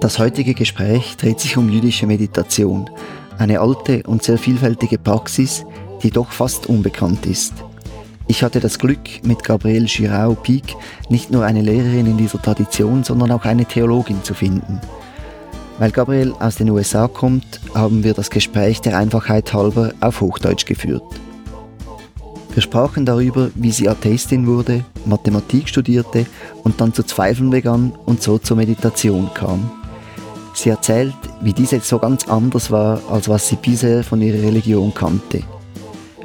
Das heutige Gespräch dreht sich um jüdische Meditation, eine alte und sehr vielfältige Praxis, die doch fast unbekannt ist. Ich hatte das Glück, mit Gabrielle Girau-Pieck nicht nur eine Lehrerin in dieser Tradition, sondern auch eine Theologin zu finden. Weil Gabrielle aus den USA kommt, haben wir das Gespräch der Einfachheit halber auf Hochdeutsch geführt. Wir sprachen darüber, wie sie Atheistin wurde, Mathematik studierte und dann zu zweifeln begann und so zur Meditation kam. Sie erzählt, wie diese so ganz anders war, als was sie bisher von ihrer Religion kannte.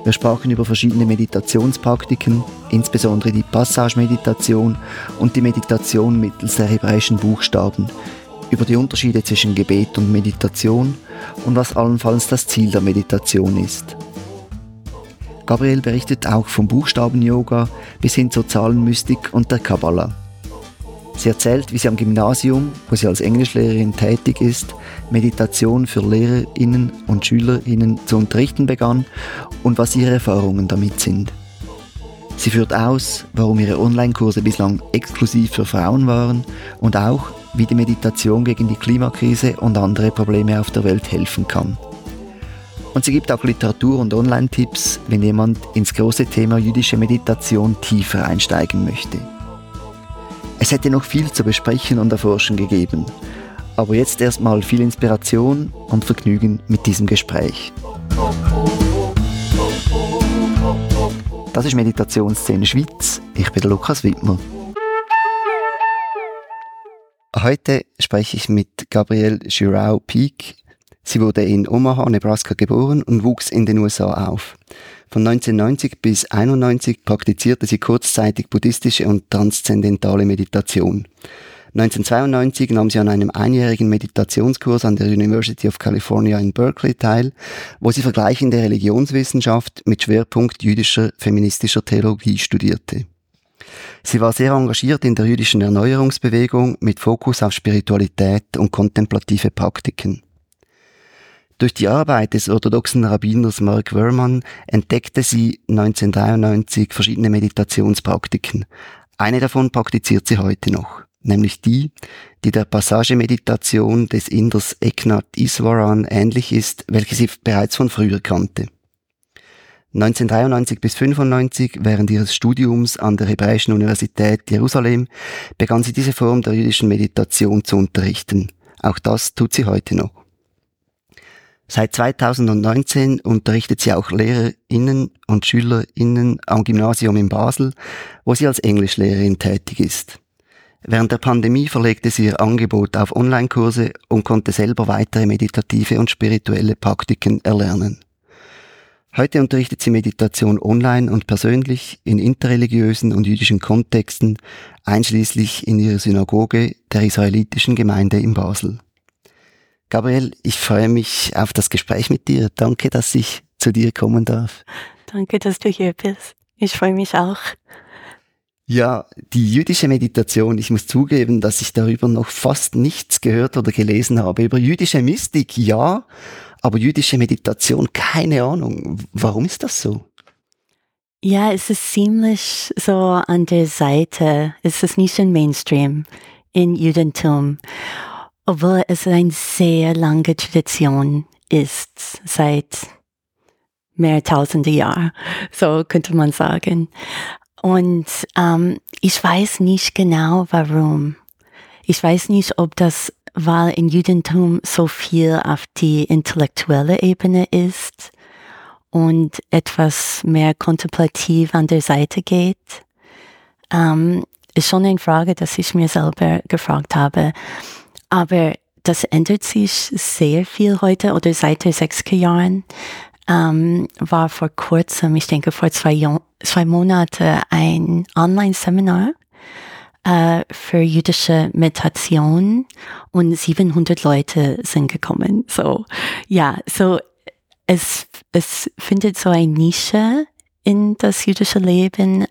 Wir sprachen über verschiedene Meditationspraktiken, insbesondere die Passage-Meditation und die Meditation mittels der hebräischen Buchstaben, über die Unterschiede zwischen Gebet und Meditation und was allenfalls das Ziel der Meditation ist. Gabriel berichtet auch vom Buchstaben-Yoga bis hin zur Zahlenmystik und der Kabbalah. Sie erzählt, wie sie am Gymnasium, wo sie als Englischlehrerin tätig ist, Meditation für Lehrerinnen und Schülerinnen zu unterrichten begann und was ihre Erfahrungen damit sind. Sie führt aus, warum ihre Online-Kurse bislang exklusiv für Frauen waren und auch, wie die Meditation gegen die Klimakrise und andere Probleme auf der Welt helfen kann. Und sie gibt auch Literatur und Online-Tipps, wenn jemand ins große Thema jüdische Meditation tiefer einsteigen möchte. Es hätte noch viel zu besprechen und erforschen gegeben, aber jetzt erstmal viel Inspiration und Vergnügen mit diesem Gespräch. Das ist Meditationsszene Schweiz. Ich bin Lukas Wittmer. Heute spreche ich mit Gabrielle Girau Peak. Sie wurde in Omaha, Nebraska geboren und wuchs in den USA auf. Von 1990 bis 1991 praktizierte sie kurzzeitig buddhistische und transzendentale Meditation. 1992 nahm sie an einem einjährigen Meditationskurs an der University of California in Berkeley teil, wo sie vergleichende Religionswissenschaft mit Schwerpunkt jüdischer feministischer Theologie studierte. Sie war sehr engagiert in der jüdischen Erneuerungsbewegung mit Fokus auf Spiritualität und kontemplative Praktiken. Durch die Arbeit des orthodoxen Rabbiners Mark Werman entdeckte sie 1993 verschiedene Meditationspraktiken. Eine davon praktiziert sie heute noch, nämlich die, die der Passagemeditation des Inders Eknath Iswaran ähnlich ist, welche sie bereits von früher kannte. 1993 bis 95, während ihres Studiums an der Hebräischen Universität Jerusalem, begann sie diese Form der jüdischen Meditation zu unterrichten. Auch das tut sie heute noch. Seit 2019 unterrichtet sie auch Lehrerinnen und Schülerinnen am Gymnasium in Basel, wo sie als Englischlehrerin tätig ist. Während der Pandemie verlegte sie ihr Angebot auf Online-Kurse und konnte selber weitere meditative und spirituelle Praktiken erlernen. Heute unterrichtet sie Meditation online und persönlich in interreligiösen und jüdischen Kontexten, einschließlich in ihrer Synagoge der israelitischen Gemeinde in Basel. Gabriel, ich freue mich auf das Gespräch mit dir. Danke, dass ich zu dir kommen darf. Danke, dass du hier bist. Ich freue mich auch. Ja, die jüdische Meditation, ich muss zugeben, dass ich darüber noch fast nichts gehört oder gelesen habe. Über jüdische Mystik, ja, aber jüdische Meditation, keine Ahnung. Warum ist das so? Ja, es ist ziemlich so an der Seite. Es ist nicht ein Mainstream in Judentum obwohl es eine sehr lange Tradition ist, seit mehr tausende Jahren, so könnte man sagen. Und ähm, ich weiß nicht genau warum. Ich weiß nicht, ob das, weil in Judentum so viel auf die intellektuelle Ebene ist und etwas mehr kontemplativ an der Seite geht. Ähm, ist schon eine Frage, dass ich mir selber gefragt habe. Aber das ändert sich sehr viel heute oder seit den 60er Jahren. Ähm, war vor kurzem, ich denke vor zwei, zwei Monaten, ein Online-Seminar äh, für jüdische Meditation und 700 Leute sind gekommen. So, ja, so es, es findet so eine Nische in das jüdische Leben.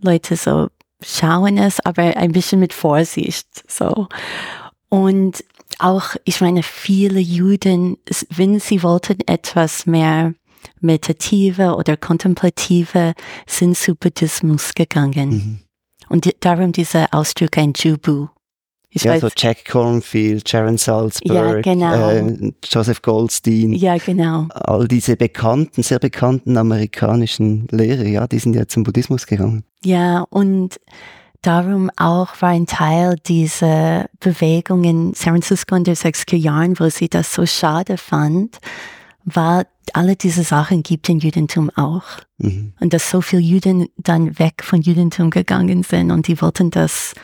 Leute so schauen es, aber ein bisschen mit Vorsicht. So. Und auch, ich meine, viele Juden, wenn sie wollten etwas mehr meditative oder kontemplative, sind zu Buddhismus gegangen. Mhm. Und die, darum dieser Ausdruck ein Jubu. Ich ja, weiß, so Jack Cornfield, Sharon Salzberg, ja, genau. äh, Joseph Goldstein. Ja, genau. All diese bekannten, sehr bekannten amerikanischen Lehrer, ja, die sind ja zum Buddhismus gegangen. Ja, und darum auch war ein Teil dieser Bewegung in San Francisco in den 60er Jahren, wo sie das so schade fand, weil alle diese Sachen gibt im Judentum auch. Mhm. Und dass so viele Juden dann weg von Judentum gegangen sind und die wollten das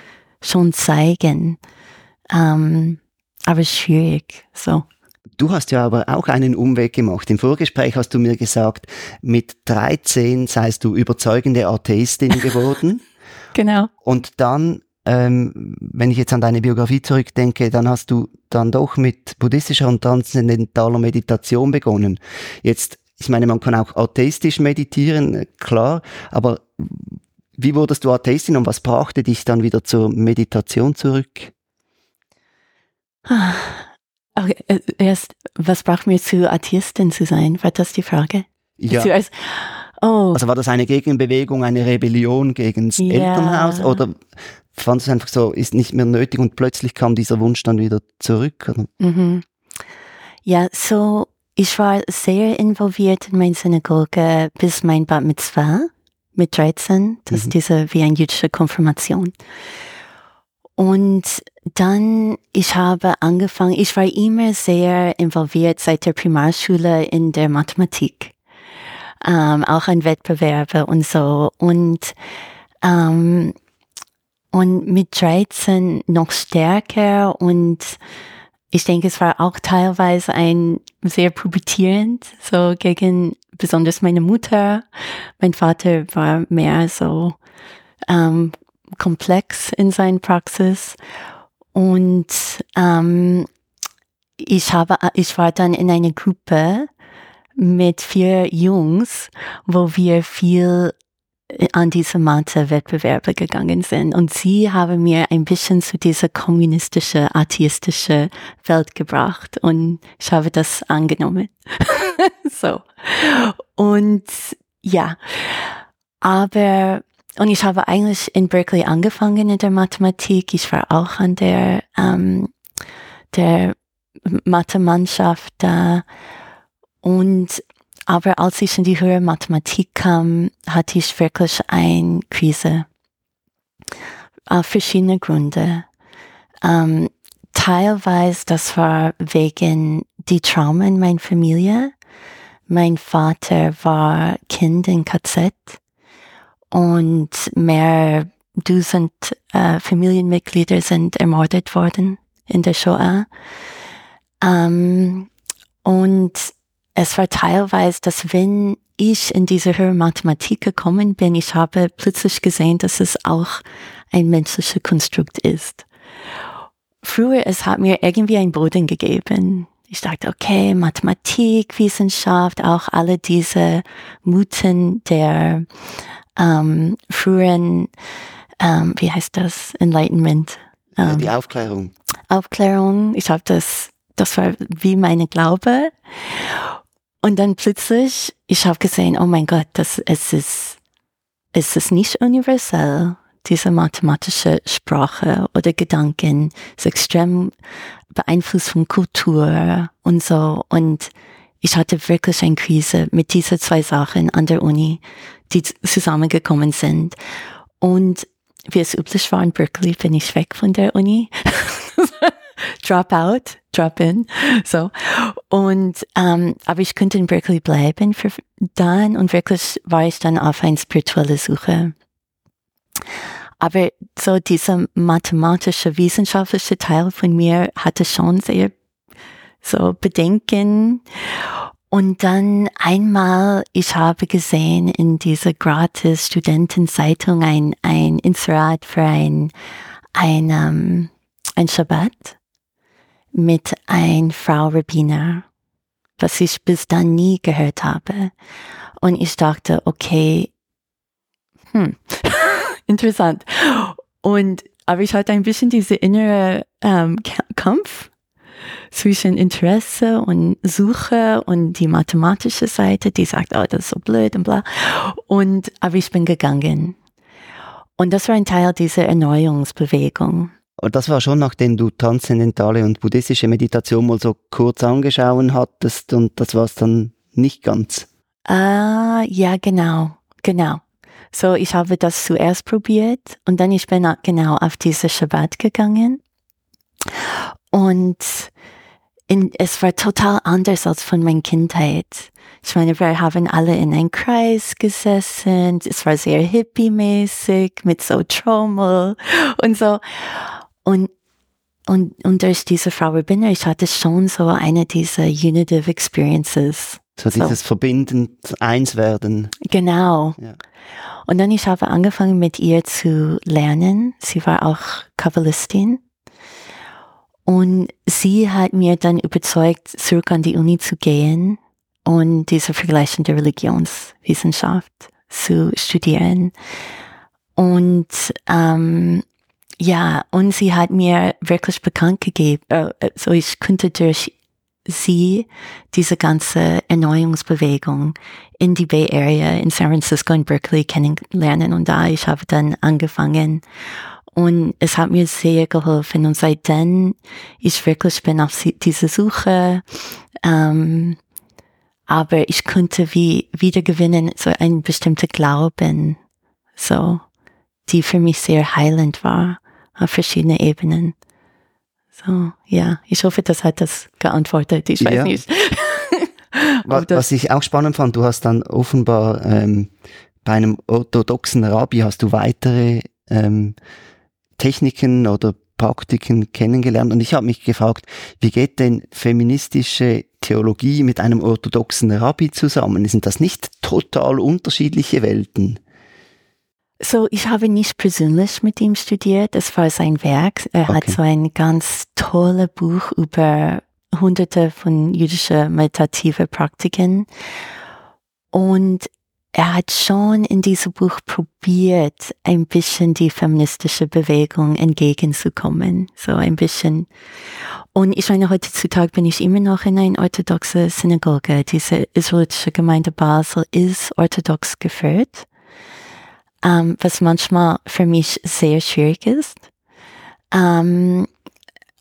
schon zeigen. Ähm, aber schwierig, so. Du hast ja aber auch einen Umweg gemacht. Im Vorgespräch hast du mir gesagt, mit 13 seist du überzeugende Atheistin geworden. genau. Und dann, ähm, wenn ich jetzt an deine Biografie zurückdenke, dann hast du dann doch mit buddhistischer und transzendentaler Meditation begonnen. Jetzt, ich meine, man kann auch atheistisch meditieren, klar, aber wie wurdest du Atheistin und was brachte dich dann wieder zur Meditation zurück? Okay, äh, erst, was braucht mir zu Atheistin zu sein? War das die Frage? Ja. Zuerst, oh. Also war das eine Gegenbewegung, eine Rebellion gegen das ja. Elternhaus oder fandest du einfach so, ist nicht mehr nötig und plötzlich kam dieser Wunsch dann wieder zurück? Mhm. Ja, so, ich war sehr involviert in meine Synagoge bis mein Bat Mitzvah mit 13. Das mhm. ist diese wie eine jüdische Konfirmation. Und dann, ich habe angefangen, ich war immer sehr involviert seit der Primarschule in der Mathematik. Ähm, auch an Wettbewerbe und so. Und, ähm, und mit 13 noch stärker und ich denke, es war auch teilweise ein sehr pubertierend, so gegen besonders meine Mutter. Mein Vater war mehr so ähm, komplex in seiner Praxis und ähm, ich habe, ich war dann in einer Gruppe mit vier Jungs, wo wir viel an diese Mathe-Wettbewerbe gegangen sind. Und sie haben mir ein bisschen zu dieser kommunistische, atheistische Welt gebracht. Und ich habe das angenommen. so. Und ja, aber, und ich habe eigentlich in Berkeley angefangen in der Mathematik. Ich war auch an der, ähm, der Mathe-Mannschaft da. Und aber als ich in die höhere Mathematik kam, hatte ich wirklich eine Krise. Auf verschiedene Gründe. Ähm, teilweise, das war wegen die Trauma in meiner Familie. Mein Vater war Kind in KZ und mehr Dutzend äh, Familienmitglieder sind ermordet worden in der Shoah. Ähm, und es war teilweise, dass wenn ich in diese höhere Mathematik gekommen bin, ich habe plötzlich gesehen, dass es auch ein menschliches Konstrukt ist. Früher, es hat mir irgendwie einen Boden gegeben. Ich dachte, okay, Mathematik, Wissenschaft, auch alle diese Mythen der ähm, früheren, ähm, wie heißt das, Enlightenment. Ähm, die Aufklärung. Aufklärung. Ich habe das, das war wie meine Glaube. Und dann plötzlich, ich habe gesehen, oh mein Gott, das, es ist, es ist nicht universell, diese mathematische Sprache oder Gedanken ist extrem beeinflusst von Kultur und so. Und ich hatte wirklich eine Krise mit diesen zwei Sachen an der Uni, die zusammengekommen sind. Und wie es üblich war in Berkeley, bin ich weg von der Uni. drop out, drop in. So. Und, ähm, aber ich könnte in Berkeley bleiben für dann und wirklich war ich dann auf eine spirituelle Suche. Aber so dieser mathematische, wissenschaftliche Teil von mir hatte schon sehr so Bedenken. Und dann einmal, ich habe gesehen in dieser gratis Studentenzeitung ein, ein Inserat für ein, ein, um, ein Shabbat mit ein Frau Rabbiner, was ich bis dann nie gehört habe. Und ich dachte, okay, hm, interessant. Und aber ich hatte ein bisschen diese innere ähm, Kampf zwischen Interesse und Suche und die mathematische Seite, die sagt, oh, das ist so blöd und bla. Und aber ich bin gegangen. Und das war ein Teil dieser Erneuerungsbewegung. Und das war schon, nachdem du transzendentale und buddhistische Meditation mal so kurz angeschaut hattest und das war es dann nicht ganz. Ah, ja, genau, genau. So, ich habe das zuerst probiert und dann ich bin genau auf diese Shabbat gegangen. Und in, es war total anders als von meiner Kindheit. Ich meine, wir haben alle in einem Kreis gesessen. Es war sehr hippie-mäßig mit so Trommel und so. Und, und, und durch diese Frau Rabiner, ich hatte schon so eine dieser Unitive Experiences. So dieses so. verbindend eins werden. Genau. Ja. Und dann ich habe angefangen mit ihr zu lernen. Sie war auch Kabbalistin. Und sie hat mir dann überzeugt, zurück an die Uni zu gehen und diese vergleichende Religionswissenschaft zu studieren. Und ähm, ja, und sie hat mir wirklich bekannt gegeben, äh, so ich könnte durch sie diese ganze Erneuerungsbewegung in die Bay Area, in San Francisco und Berkeley kennenlernen. Und da ich habe dann angefangen und es hat mir sehr geholfen. Und seitdem ich wirklich bin auf diese Suche, ähm, aber ich konnte wie wiedergewinnen so ein bestimmter Glauben, so, die für mich sehr heilend war auf verschiedene Ebenen. So, ja, ich hoffe, das hat das geantwortet. Ich weiß ja. nicht. was, was, ich auch spannend fand, du hast dann offenbar ähm, bei einem orthodoxen Rabbi hast du weitere ähm, Techniken oder Praktiken kennengelernt und ich habe mich gefragt, wie geht denn feministische Theologie mit einem orthodoxen Rabbi zusammen? Sind das nicht total unterschiedliche Welten? So, ich habe nicht persönlich mit ihm studiert. Es war sein Werk. Er okay. hat so ein ganz tolles Buch über hunderte von jüdischen meditative Praktiken. Und er hat schon in diesem Buch probiert, ein bisschen die feministische Bewegung entgegenzukommen. So ein bisschen. Und ich meine, heutzutage bin ich immer noch in einer orthodoxen Synagoge. Diese israelitische Gemeinde Basel ist orthodox geführt ähm, was manchmal für mich sehr schwierig ist. Ähm,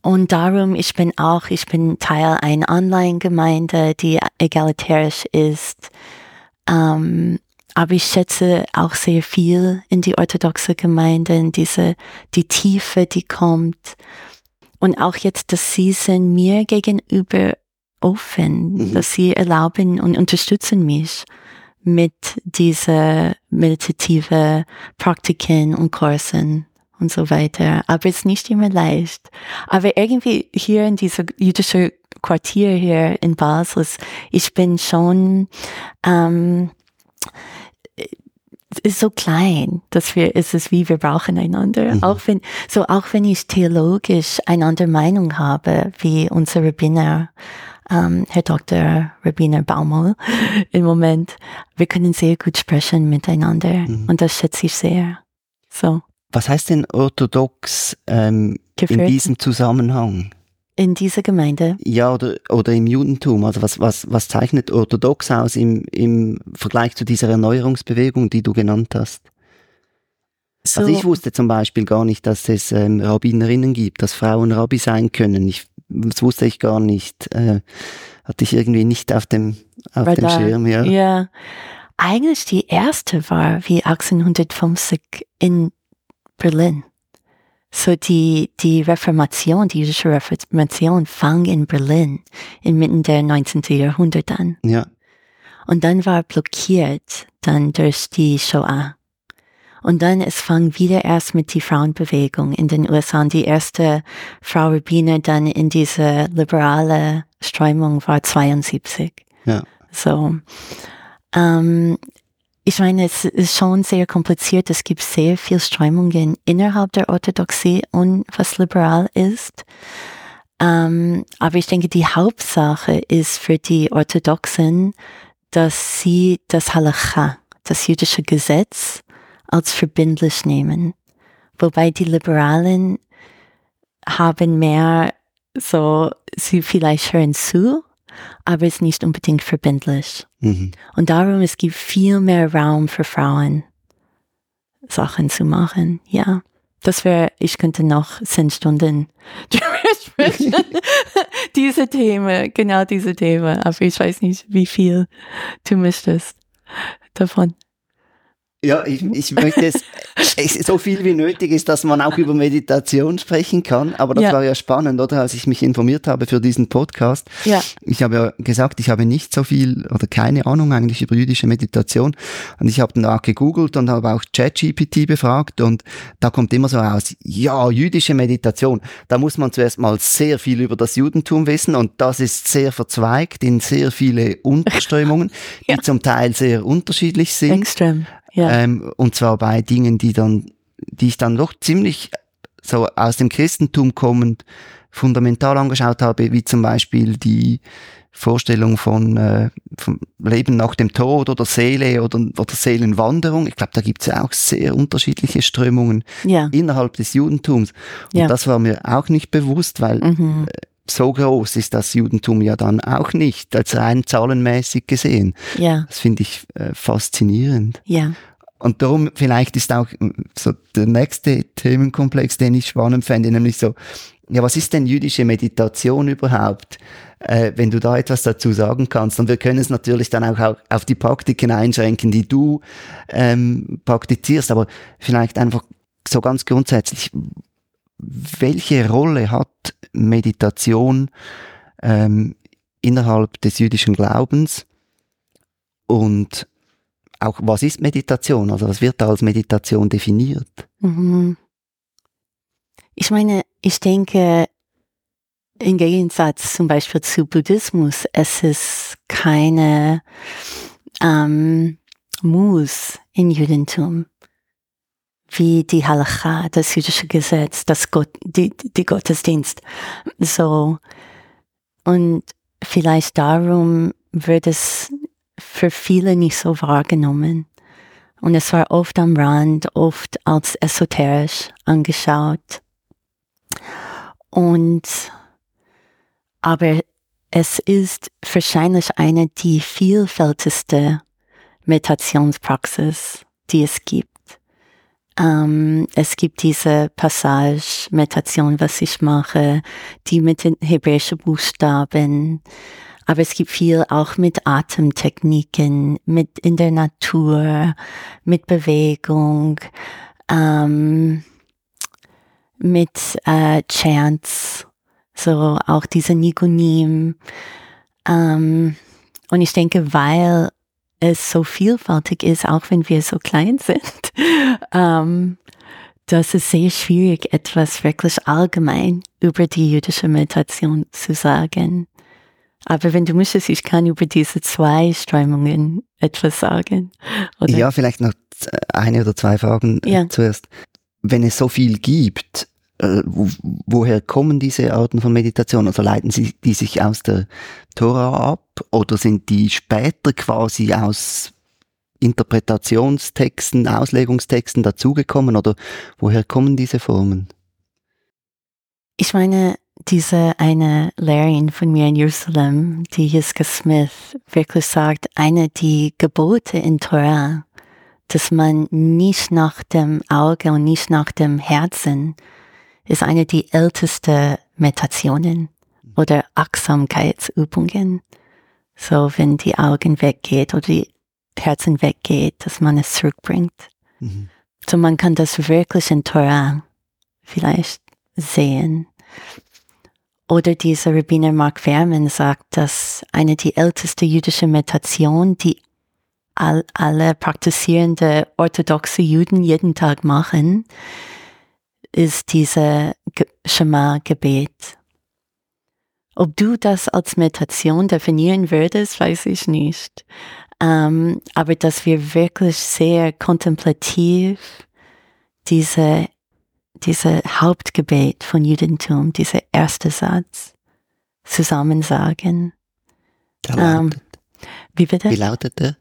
und darum, ich bin auch, ich bin Teil einer Online-Gemeinde, die egalitärisch ist. Ähm, aber ich schätze auch sehr viel in die orthodoxe Gemeinde, in diese, die Tiefe, die kommt. Und auch jetzt, dass sie sind mir gegenüber offen, mhm. dass sie erlauben und unterstützen mich mit diese meditative Praktiken und Kursen und so weiter. Aber es ist nicht immer leicht. Aber irgendwie hier in dieser jüdischen Quartier hier in Basel, ich bin schon, ähm, ist so klein, dass wir, ist es wie wir brauchen einander. Mhm. Auch wenn, so auch wenn ich theologisch eine andere Meinung habe, wie unsere Rabbiner, ähm, Herr Dr. Rabiner Baumol im Moment. Wir können sehr gut sprechen miteinander mhm. und das schätze ich sehr. So. Was heißt denn orthodox ähm, in diesem Zusammenhang? In dieser Gemeinde? Ja, oder, oder im Judentum. Also was, was, was zeichnet orthodox aus im, im Vergleich zu dieser Erneuerungsbewegung, die du genannt hast? So. Also ich wusste zum Beispiel gar nicht, dass es ähm, Rabbinerinnen gibt, dass Frauen Rabbi sein können. Ich das wusste ich gar nicht. Äh, hatte ich irgendwie nicht auf dem, auf dem Schirm, ja. Ja. Eigentlich die erste war wie 1850 in Berlin. So die, die Reformation, die jüdische Reformation fang in Berlin inmitten der 19. Jahrhundert an. Ja. Und dann war blockiert dann durch die Shoah. Und dann es fang wieder erst mit die Frauenbewegung in den USA. Und die erste Frau Rabbiner dann in diese liberale Strömung war 72. Ja. So. Ähm, ich meine, es ist schon sehr kompliziert. Es gibt sehr viele Strömungen innerhalb der Orthodoxie und was liberal ist. Ähm, aber ich denke, die Hauptsache ist für die Orthodoxen, dass sie das Halacha, das jüdische Gesetz, als verbindlich nehmen. Wobei die Liberalen haben mehr so, sie vielleicht hören zu, aber es ist nicht unbedingt verbindlich. Mhm. Und darum, es gibt viel mehr Raum für Frauen. Sachen zu machen. Ja, das wäre, ich könnte noch zehn Stunden drüber sprechen. diese Themen, genau diese Themen. Aber ich weiß nicht, wie viel du möchtest davon. Ja, ich, ich möchte es, so viel wie nötig ist, dass man auch über Meditation sprechen kann. Aber das ja. war ja spannend, oder? Als ich mich informiert habe für diesen Podcast. Ja. Ich habe ja gesagt, ich habe nicht so viel oder keine Ahnung eigentlich über jüdische Meditation. Und ich habe dann auch gegoogelt und habe auch ChatGPT befragt. Und da kommt immer so raus, ja, jüdische Meditation. Da muss man zuerst mal sehr viel über das Judentum wissen. Und das ist sehr verzweigt in sehr viele Unterströmungen, ja. die zum Teil sehr unterschiedlich sind. Extrem. Ja. Ähm, und zwar bei Dingen, die dann, die ich dann doch ziemlich so aus dem Christentum kommend fundamental angeschaut habe, wie zum Beispiel die Vorstellung von, äh, vom Leben nach dem Tod oder Seele oder, oder Seelenwanderung. Ich glaube, da gibt es ja auch sehr unterschiedliche Strömungen ja. innerhalb des Judentums. Und ja. das war mir auch nicht bewusst, weil mhm. So groß ist das Judentum ja dann auch nicht, als rein zahlenmäßig gesehen. Ja. Das finde ich äh, faszinierend. Ja. Und darum vielleicht ist auch mm, so der nächste Themenkomplex, den ich spannend fände, nämlich so, ja, was ist denn jüdische Meditation überhaupt? Äh, wenn du da etwas dazu sagen kannst. Und wir können es natürlich dann auch auf die Praktiken einschränken, die du ähm, praktizierst, aber vielleicht einfach so ganz grundsätzlich, welche Rolle hat Meditation ähm, innerhalb des jüdischen Glaubens und auch was ist Meditation? Also was wird da als Meditation definiert? Mhm. Ich meine, ich denke, im Gegensatz zum Beispiel zu Buddhismus, es ist keine ähm, Muss im Judentum, wie die Halacha, das jüdische Gesetz, das Gott, die, die Gottesdienst. So. Und vielleicht darum wird es für viele nicht so wahrgenommen. Und es war oft am Rand, oft als esoterisch angeschaut. Und, aber es ist wahrscheinlich eine die vielfältigste Meditationspraxis, die es gibt. Ähm, es gibt diese Passage, Meditation, was ich mache, die mit den hebräischen Buchstaben, aber es gibt viel auch mit Atemtechniken, mit in der Natur, mit Bewegung, ähm, mit äh, Chants, so auch diese Nikonim. Ähm, und ich denke, weil es so vielfältig ist, auch wenn wir so klein sind, ähm, das ist sehr schwierig, etwas wirklich allgemein über die jüdische Meditation zu sagen. Aber wenn du möchtest, ich kann über diese zwei Strömungen etwas sagen. Oder? Ja, vielleicht noch eine oder zwei Fragen äh, ja. zuerst. Wenn es so viel gibt, äh, woher kommen diese Arten von Meditation? Also leiten sie die sich aus der Tora ab oder sind die später quasi aus Interpretationstexten, Auslegungstexten dazugekommen oder woher kommen diese Formen? Ich meine, diese eine Lehrerin von mir in Jerusalem, die Jiska Smith, wirklich sagt, eine die Gebote in Torah, dass man nicht nach dem Auge und nicht nach dem Herzen, ist eine die älteste Meditationen oder Achtsamkeitsübungen. So, wenn die Augen weggeht oder die Herzen weggeht, dass man es zurückbringt. Mhm. So, man kann das wirklich in Torah vielleicht sehen. Oder dieser Rabbiner Mark Verman sagt, dass eine die älteste jüdische Meditation, die all, alle praktizierende orthodoxe Juden jeden Tag machen, ist diese Shema-Gebet. Ob du das als Meditation definieren würdest, weiß ich nicht. Ähm, aber dass wir wirklich sehr kontemplativ diese diese Hauptgebet von Judentum, dieser erste Satz, zusammen sagen. Ähm, wie bitte? Wie lautet der?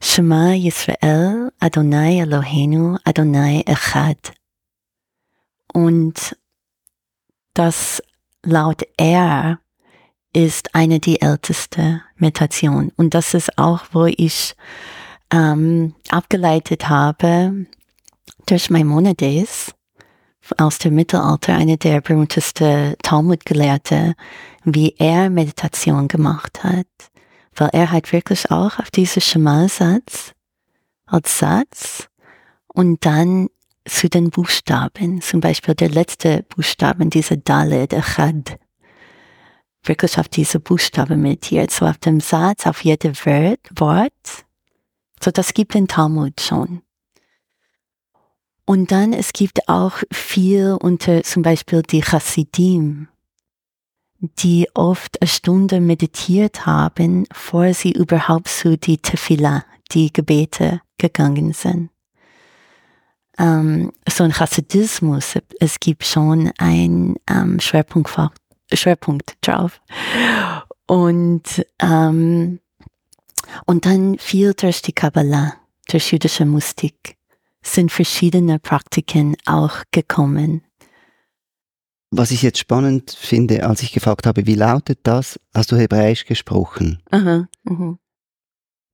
Shema Yisrael, Adonai Eloheinu, Adonai Echad. Und das laut er ist eine die älteste Meditation. Und das ist auch, wo ich ähm, abgeleitet habe, durch Maimonides aus dem Mittelalter, einer der berühmtesten Talmud-Gelehrte, wie er Meditation gemacht hat. Weil er hat wirklich auch auf diese Schema-Satz als Satz und dann zu den Buchstaben, zum Beispiel der letzte Buchstaben, diese Dale, der Chad, wirklich auf diese Buchstaben meditiert, so auf dem Satz, auf jede Wort. So, das gibt den Talmud schon. Und dann, es gibt auch viel unter zum Beispiel die Chassidim, die oft eine Stunde meditiert haben, vor sie überhaupt zu die Tefillah, die Gebete gegangen sind. Ähm, so ein Chassidismus, es gibt schon ein ähm, Schwerpunkt, Schwerpunkt drauf. Und, ähm, und dann viel durch die Kabbalah, durch jüdische Mystik, sind verschiedene Praktiken auch gekommen. Was ich jetzt spannend finde, als ich gefragt habe, wie lautet das, hast du Hebräisch gesprochen? Aha, aha.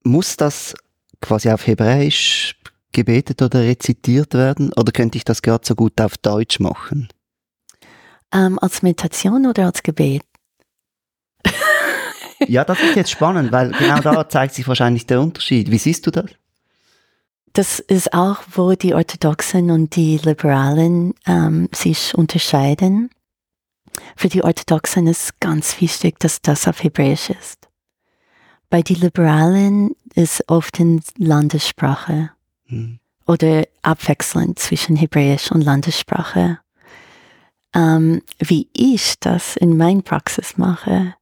Muss das quasi auf Hebräisch gebetet oder rezitiert werden? Oder könnte ich das gerade so gut auf Deutsch machen? Ähm, als Meditation oder als Gebet? ja, das ist jetzt spannend, weil genau da zeigt sich wahrscheinlich der Unterschied. Wie siehst du das? Das ist auch, wo die Orthodoxen und die Liberalen ähm, sich unterscheiden. Für die Orthodoxen ist ganz wichtig, dass das auf Hebräisch ist. Bei den Liberalen ist oft in Landessprache hm. oder abwechselnd zwischen Hebräisch und Landessprache. Ähm, wie ich das in meiner Praxis mache,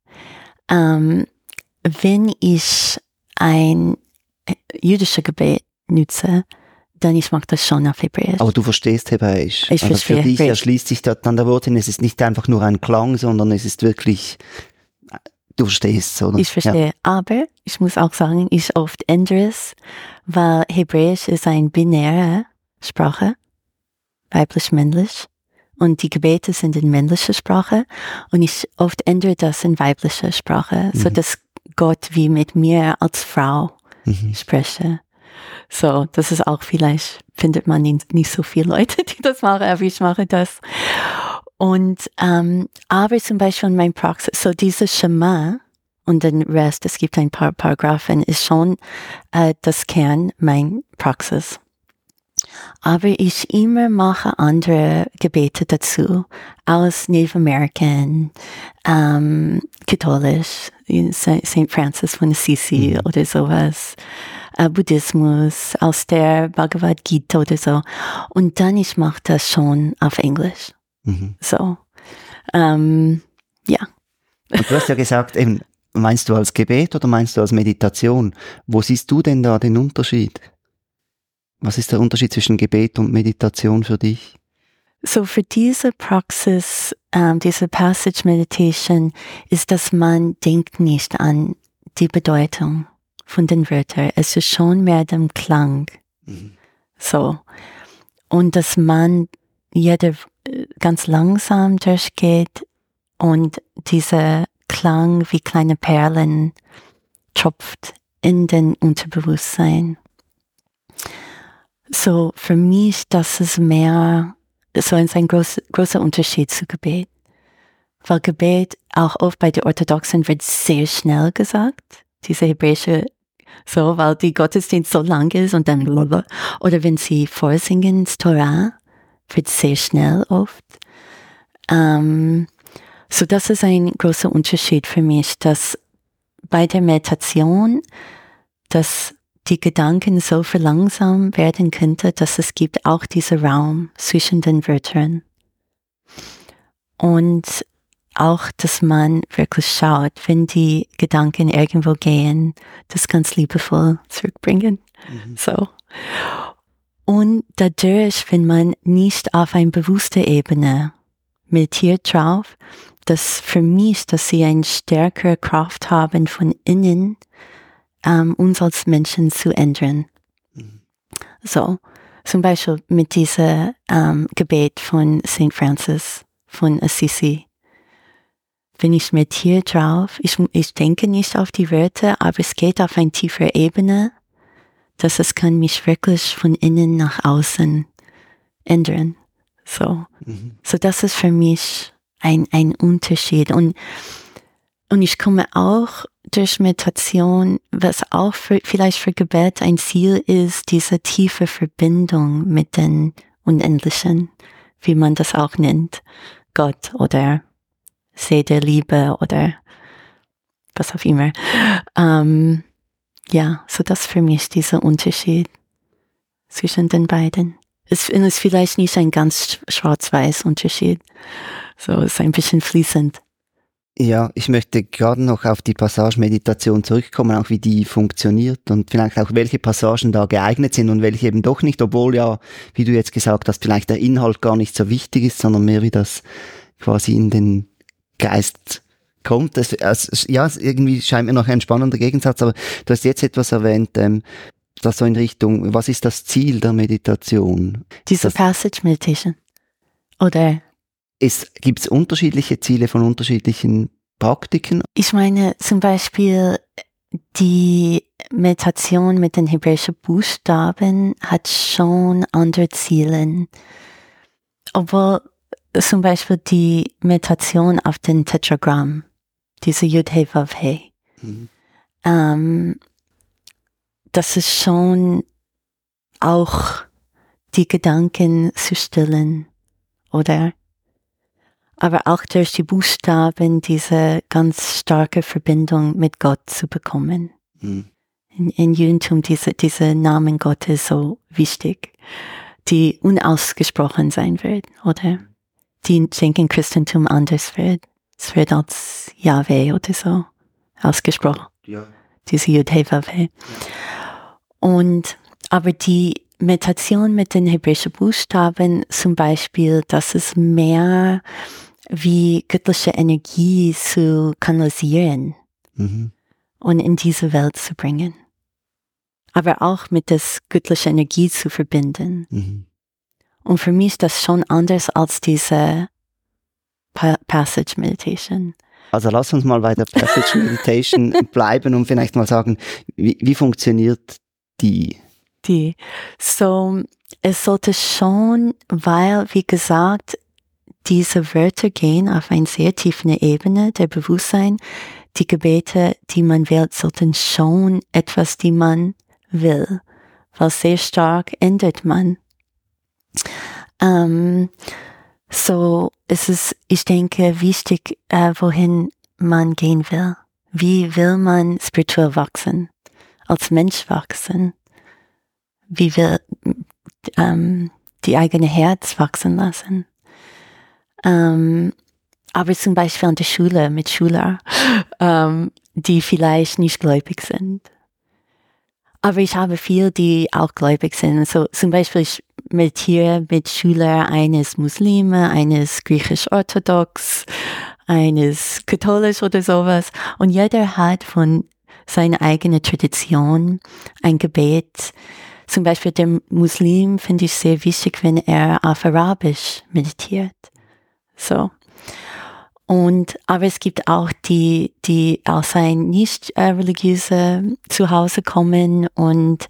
ähm, wenn ich ein jüdisches Gebet nutze, dann ich mag das schon auf Hebräisch. Aber du verstehst Hebräisch. Ich also verstehe Für dich Hebräisch. erschließt sich dann der Wort hin, es ist nicht einfach nur ein Klang, sondern es ist wirklich, du verstehst, oder? Ich verstehe. Ja. Aber ich muss auch sagen, ich oft ändere es, weil Hebräisch ist eine binäre Sprache, weiblich-männlich. Und die Gebete sind in männlicher Sprache. Und ich oft ändere das in weiblicher Sprache, mhm. so dass Gott wie mit mir als Frau mhm. spreche. So, das ist auch vielleicht, findet man nicht, nicht so viele Leute, die das machen, aber ich mache das. Und, ähm, aber zum Beispiel in meinem Praxis, so dieses Schema und den Rest, es gibt ein paar Paragraphen, ist schon äh, das Kern mein Praxis. Aber ich immer mache andere Gebete dazu, aus Native American, ähm, katholisch, St. Francis von Assisi mhm. oder sowas äh, Buddhismus, aus der Bhagavad Gita oder so. Und dann ich mache das schon auf Englisch. Mhm. So, ähm, ja. Und du hast ja gesagt, eben, meinst du als Gebet oder meinst du als Meditation? Wo siehst du denn da den Unterschied? Was ist der Unterschied zwischen Gebet und Meditation für dich? So für diese Praxis, ähm, diese Passage Meditation, ist, dass man denkt nicht an die Bedeutung von den Wörtern. Es ist schon mehr dem Klang. Mhm. So. Und dass man jeder ganz langsam durchgeht und dieser Klang wie kleine Perlen tropft in den Unterbewusstsein. So, für mich, das ist mehr, so ist ein groß, großer Unterschied zu Gebet. Weil Gebet auch oft bei den Orthodoxen wird sehr schnell gesagt. Diese hebräische so, weil die Gottesdienst so lang ist und dann oder wenn sie vorsingen ins Torah, wird sehr schnell oft. Ähm, so, das ist ein großer Unterschied für mich, dass bei der Meditation, dass die Gedanken so verlangsamt werden könnte, dass es gibt auch diesen Raum zwischen den Wörtern. Und auch, dass man wirklich schaut, wenn die Gedanken irgendwo gehen, das ganz liebevoll zurückbringen. Mhm. So. Und dadurch, wenn man nicht auf eine bewusste Ebene meditiert drauf, dass für mich, dass sie eine stärkere Kraft haben, von innen ähm, uns als Menschen zu ändern. Mhm. So, zum Beispiel mit diesem ähm, Gebet von St. Francis von Assisi bin ich mit hier drauf. Ich, ich denke nicht auf die Wörter, aber es geht auf eine tiefe Ebene, dass es kann mich wirklich von innen nach außen ändern. So, mhm. so das ist für mich ein, ein Unterschied. Und, und ich komme auch durch Meditation, was auch für, vielleicht für Gebet ein Ziel ist, diese tiefe Verbindung mit den Unendlichen, wie man das auch nennt, Gott oder See der Liebe oder was auch immer. Ähm, ja, so das für mich dieser Unterschied zwischen den beiden. Es ist vielleicht nicht ein ganz schwarz-weiß Unterschied. So, es ist ein bisschen fließend. Ja, ich möchte gerade noch auf die Passage Meditation zurückkommen, auch wie die funktioniert und vielleicht auch welche Passagen da geeignet sind und welche eben doch nicht, obwohl ja, wie du jetzt gesagt hast, vielleicht der Inhalt gar nicht so wichtig ist, sondern mehr wie das quasi in den Geist kommt. Das, also, ja, irgendwie scheint mir noch ein spannender Gegensatz, aber du hast jetzt etwas erwähnt, ähm, das so in Richtung, was ist das Ziel der Meditation? Diese das, Passage Meditation. Oder es gibt unterschiedliche Ziele von unterschiedlichen Praktiken. Ich meine zum Beispiel die Meditation mit den hebräischen Buchstaben hat schon andere Ziele. Obwohl zum Beispiel die Meditation auf den Tetragramm, diese He, mhm. ähm, das ist schon auch die Gedanken zu stillen, oder? aber auch durch die Buchstaben diese ganz starke Verbindung mit Gott zu bekommen. Mhm. In, in Judentum diese, diese Namen Gottes so wichtig, die unausgesprochen sein wird, oder? Die denken Christentum anders wird. Es wird als Yahweh oder so ausgesprochen. Ja. Diese Yud-He-Vav-He. Ja. Und, aber die Meditation mit den hebräischen Buchstaben zum Beispiel, das ist mehr wie göttliche Energie zu kanalisieren mhm. und in diese Welt zu bringen. Aber auch mit das göttliche Energie zu verbinden. Mhm. Und für mich ist das schon anders als diese pa Passage Meditation. Also lass uns mal bei der Passage Meditation bleiben und vielleicht mal sagen, wie, wie funktioniert die? Die. So, es sollte schon, weil, wie gesagt, diese Wörter gehen auf eine sehr tiefe Ebene der Bewusstsein. Die Gebete, die man wählt, sollten schon etwas, die man will, weil sehr stark ändert man. Ähm, so es ist ich denke, wichtig, äh, wohin man gehen will. Wie will man spirituell wachsen? Als Mensch wachsen? Wie will ähm, die eigene Herz wachsen lassen? Ähm, aber zum Beispiel an der Schule mit Schülern, ähm, die vielleicht nicht gläubig sind. Aber ich habe viele, die auch gläubig sind. So zum Beispiel ich meditiere mit Schülern eines Muslime, eines griechisch-orthodox, eines katholisch oder sowas. Und jeder hat von seiner eigenen Tradition ein Gebet. Zum Beispiel der Muslim finde ich sehr wichtig, wenn er auf Arabisch meditiert. So. Und, aber es gibt auch die, die aus ein nicht äh, religiöse Zuhause kommen und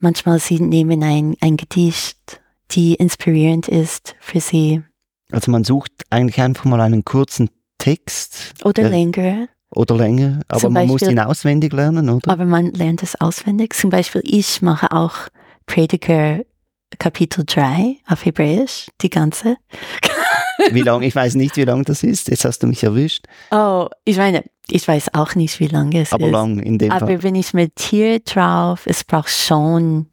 manchmal sie nehmen ein, ein Gedicht, die inspirierend ist für sie. Also man sucht eigentlich einfach mal einen kurzen Text. Oder länger. Oder länger, aber Zum man Beispiel, muss ihn auswendig lernen, oder? Aber man lernt es auswendig. Zum Beispiel ich mache auch Prediger Kapitel 3 auf Hebräisch, die ganze. Wie lange? Ich weiß nicht, wie lange das ist. Jetzt hast du mich erwischt. Oh, ich meine, ich weiß auch nicht, wie lange es Aber ist. Aber lang in dem Aber Fall. wenn ich mit Tier drauf, es braucht schon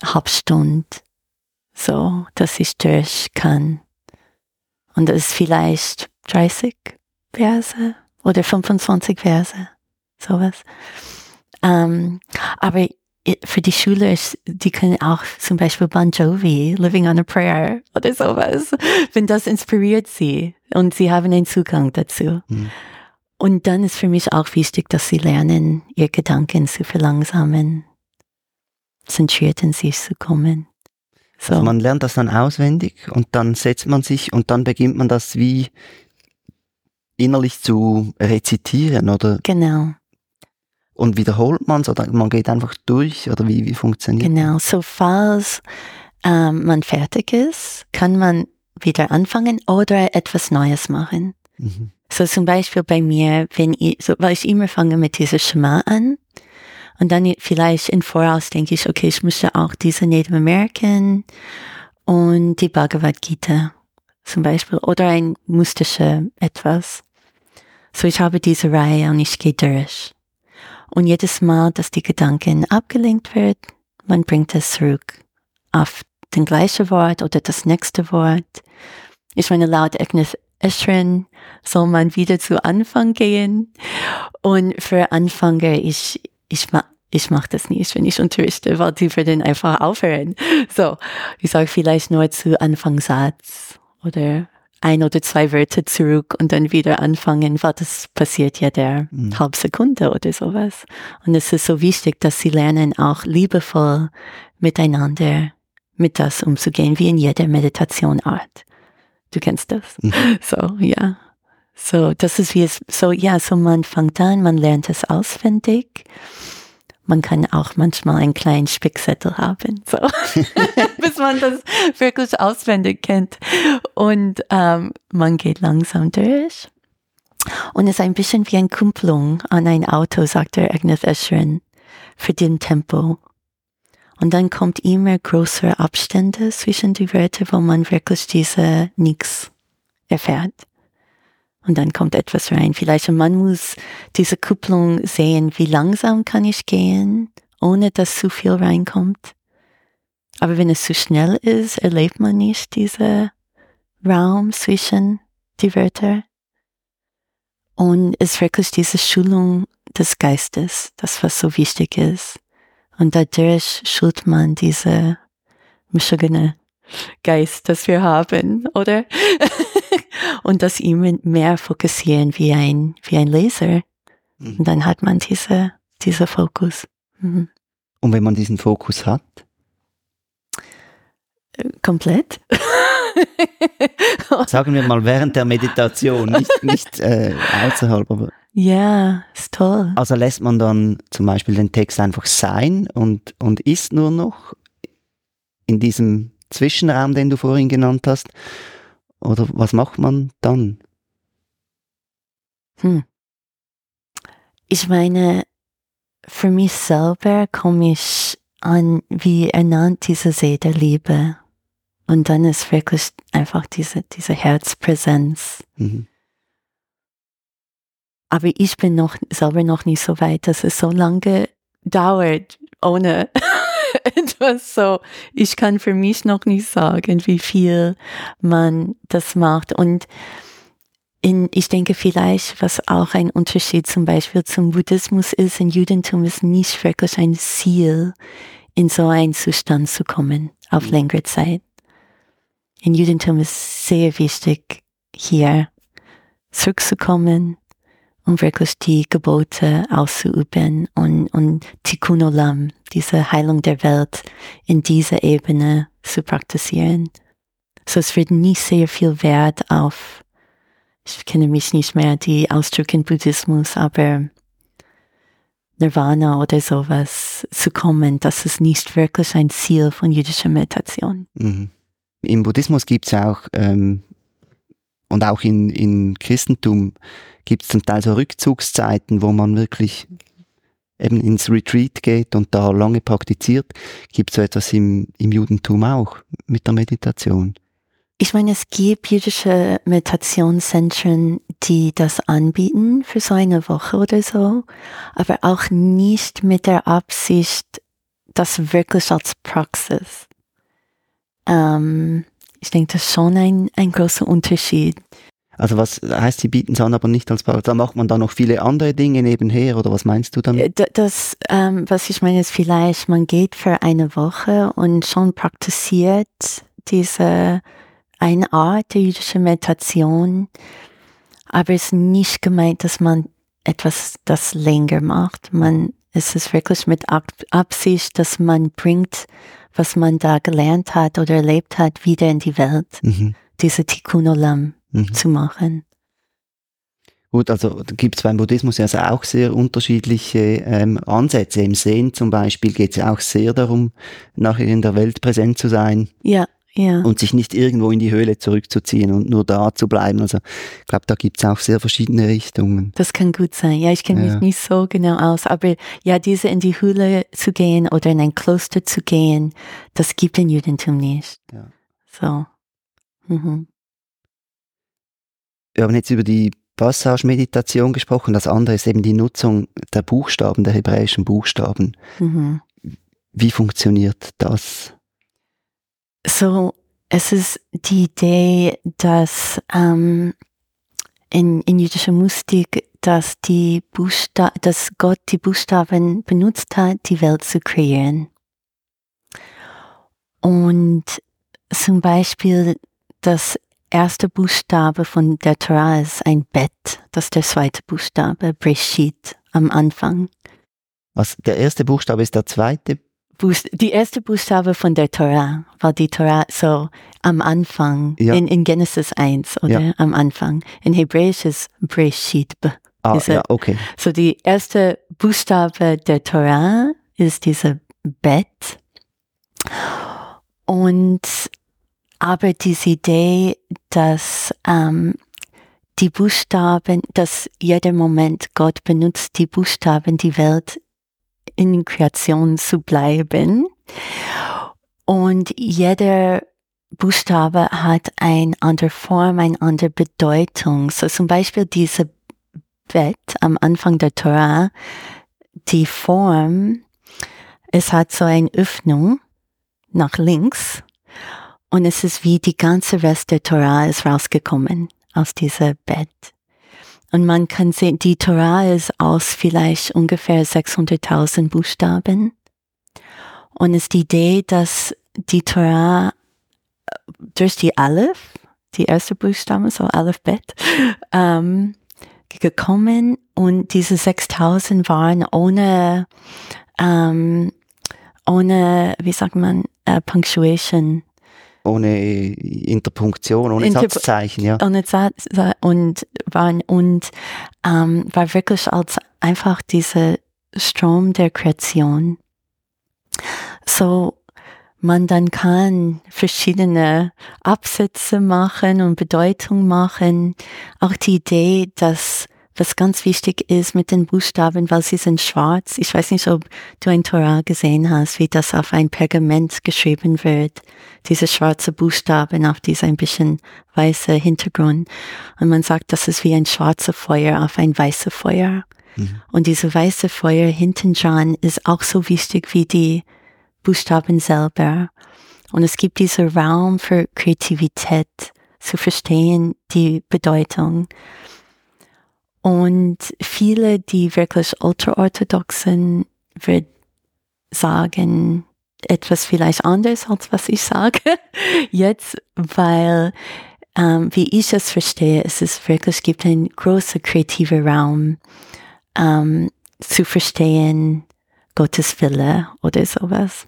eine halbe Stunde, so, dass ich durch kann. Und das ist vielleicht 30 Verse oder 25 Verse, sowas. Ähm, aber für die Schüler, die können auch zum Beispiel Bon Jovi, Living on a Prayer oder sowas, wenn das inspiriert sie und sie haben einen Zugang dazu. Mhm. Und dann ist für mich auch wichtig, dass sie lernen, ihr Gedanken zu verlangsamen, zentriert in sich zu kommen. So. Also man lernt das dann auswendig und dann setzt man sich und dann beginnt man das wie innerlich zu rezitieren, oder? Genau. Und wiederholt man es oder man geht einfach durch oder wie, wie funktioniert Genau, so falls ähm, man fertig ist, kann man wieder anfangen oder etwas Neues machen. Mhm. So zum Beispiel bei mir, wenn ich, so, weil ich immer fange mit dieser Schema an und dann vielleicht im Voraus denke ich, okay, ich möchte auch diese Native American und die Bhagavad Gita zum Beispiel oder ein mystische etwas. So ich habe diese Reihe und ich gehe durch. Und jedes Mal, dass die Gedanken abgelenkt wird, man bringt es zurück auf den gleichen Wort oder das nächste Wort. Ich meine, laut Agnes Eschren soll man wieder zu Anfang gehen. Und für Anfänger, ich, ich, ma, ich mache das nicht, wenn ich unterrichte, weil die würden einfach aufhören. So, ich sage vielleicht nur zu Anfangssatz oder ein oder zwei Wörter zurück und dann wieder anfangen, weil das passiert ja der mhm. halbe Sekunde oder sowas. Und es ist so wichtig, dass sie lernen, auch liebevoll miteinander mit das umzugehen, wie in jeder Meditationart. Du kennst das. Mhm. So, ja. So, das ist wie es, so, ja, so man fängt an, man lernt es auswendig. Man kann auch manchmal einen kleinen Spickzettel haben, so, bis man das wirklich auswendig kennt. Und ähm, man geht langsam durch. Und es ist ein bisschen wie ein Kupplung an ein Auto, sagt der Agnes Escheren, für den Tempo. Und dann kommt immer größere Abstände zwischen die Wörter, wo man wirklich diese Nix erfährt. Und dann kommt etwas rein. Vielleicht man muss diese Kupplung sehen, wie langsam kann ich gehen, ohne dass zu viel reinkommt. Aber wenn es zu schnell ist, erlebt man nicht diese Raum zwischen die Wörter. Und es ist wirklich diese Schulung des Geistes, das was so wichtig ist. Und dadurch schult man diese mischigene Geist, das wir haben, oder? und das immer mehr fokussieren wie ein, wie ein Laser. Mhm. Und dann hat man diese, dieser Fokus. Mhm. Und wenn man diesen Fokus hat? Komplett. Sagen wir mal während der Meditation, nicht, nicht äh, außerhalb, aber. Ja, ist toll. Also lässt man dann zum Beispiel den Text einfach sein und, und ist nur noch in diesem Zwischenraum, den du vorhin genannt hast? Oder was macht man dann? Hm. Ich meine, für mich selber komme ich an, wie ernannt diese See der Liebe. Und dann ist wirklich einfach diese, diese Herzpräsenz. Mhm. Aber ich bin noch selber noch nicht so weit, dass es so lange dauert, ohne etwas so. Ich kann für mich noch nicht sagen, wie viel man das macht. Und in, ich denke vielleicht, was auch ein Unterschied zum Beispiel zum Buddhismus ist, in Judentum ist nicht wirklich ein Ziel, in so einen Zustand zu kommen, auf mhm. längere Zeit. In Judentum ist sehr wichtig, hier zurückzukommen, um wirklich die Gebote auszuüben und, und Tikkun Olam, diese Heilung der Welt, in dieser Ebene zu praktizieren. So es wird nicht sehr viel Wert auf, ich kenne mich nicht mehr die Ausdrücke in Buddhismus, aber Nirvana oder sowas zu kommen, das ist nicht wirklich ein Ziel von jüdischer Meditation. Mhm. Im Buddhismus gibt es auch ähm, und auch in, in Christentum gibt es zum Teil so Rückzugszeiten, wo man wirklich eben ins Retreat geht und da lange praktiziert. Gibt es so etwas im, im Judentum auch mit der Meditation? Ich meine, es gibt jüdische Meditationszentren, die das anbieten für so eine Woche oder so, aber auch nicht mit der Absicht, das wirklich als Praxis. Ähm, ich denke, das ist schon ein, ein großer Unterschied. Also was heißt, sie bieten es an, aber nicht als Praxis? Da macht man da noch viele andere Dinge nebenher oder was meinst du damit? Äh, das, ähm, was ich meine, ist vielleicht, man geht für eine Woche und schon praktiziert diese eine Art der jüdischen Meditation, aber es ist nicht gemeint, dass man etwas das länger macht. Man, es ist wirklich mit Absicht, dass man bringt, was man da gelernt hat oder erlebt hat, wieder in die Welt. Mhm. Diese Tikkun Olam mhm. zu machen. Gut, also gibt es beim Buddhismus ja also auch sehr unterschiedliche ähm, Ansätze. Im Sehen zum Beispiel geht es ja auch sehr darum, nachher in der Welt präsent zu sein. Ja, ja. Und sich nicht irgendwo in die Höhle zurückzuziehen und nur da zu bleiben. Also ich glaube, da gibt es auch sehr verschiedene Richtungen. Das kann gut sein. Ja, ich kenne Ja. mich nicht so genau aus, aber ja, diese in die Höhle zu gehen oder in ein Kloster zu gehen, das gibt im Judentum nicht. Ja. So. Mhm. Wir haben jetzt über die Passage-Meditation gesprochen. Das andere ist eben die Nutzung der Buchstaben, der hebräischen Buchstaben. Mhm. Wie funktioniert das? So, es ist die Idee, dass ähm, in, in jüdischer Mystik, dass, die Buchsta dass Gott die Buchstaben benutzt hat, die Welt zu kreieren. Und zum Beispiel das erste Buchstabe von der Torah ist ein Bet, das ist der zweite Buchstabe, Breshit, am Anfang. Was, der erste Buchstabe ist der zweite. Buchst die erste Buchstabe von der Torah, weil die Torah so am Anfang, Ja. in, in Genesis 1, oder Ja. am Anfang. In Hebräisch ist Breshit. Ah, Diese- ja, okay. So die erste Buchstabe der Torah ist diese Bet. Und aber diese Idee, dass ähm, die Buchstaben, dass jeder Moment Gott benutzt die Buchstaben, die Welt in Kreation zu bleiben. Und jeder Buchstabe hat eine andere Form, eine andere Bedeutung. So zum Beispiel diese Bet am Anfang der Torah, die Form, es hat so eine Öffnung nach links und es ist wie die ganze Rest der Torah ist rausgekommen aus dieser Bett. Und man kann sehen, die Torah ist aus vielleicht ungefähr 600.000 Buchstaben. Und es ist die Idee, dass die Torah äh, durch die Aleph, die erste Buchstabe, so Aleph Bet, ähm, gekommen und diese 6000 waren ohne, ähm, ohne, wie sagt man, äh, Punctuation. Ohne Interpunktion, ohne Interp- Satzzeichen, ja. ohne Satz und waren und ähm, war wirklich als einfach dieser Strom der Kreation. So man dann kann verschiedene Absätze machen und Bedeutung machen. Auch die Idee, dass was ganz wichtig ist mit den Buchstaben, weil sie sind schwarz. Ich weiß nicht, ob du ein Torah gesehen hast, wie das auf ein Pergament geschrieben wird. Diese schwarze Buchstaben auf dieser ein bisschen weiße Hintergrund. Und man sagt, das ist wie ein schwarzer Feuer auf ein weißes Feuer. Mhm. Und diese weiße Feuer hinten dran ist auch so wichtig wie die Buchstaben selber. Und es gibt diesen Raum für Kreativität, zu verstehen die Bedeutung. Und viele, die wirklich ultraorthodoxen, wird sagen etwas vielleicht anders, als was ich sage jetzt, weil ähm, wie ich es verstehe, es ist wirklich, gibt einen großen kreativen Raum ähm, zu verstehen Gottes Wille oder sowas.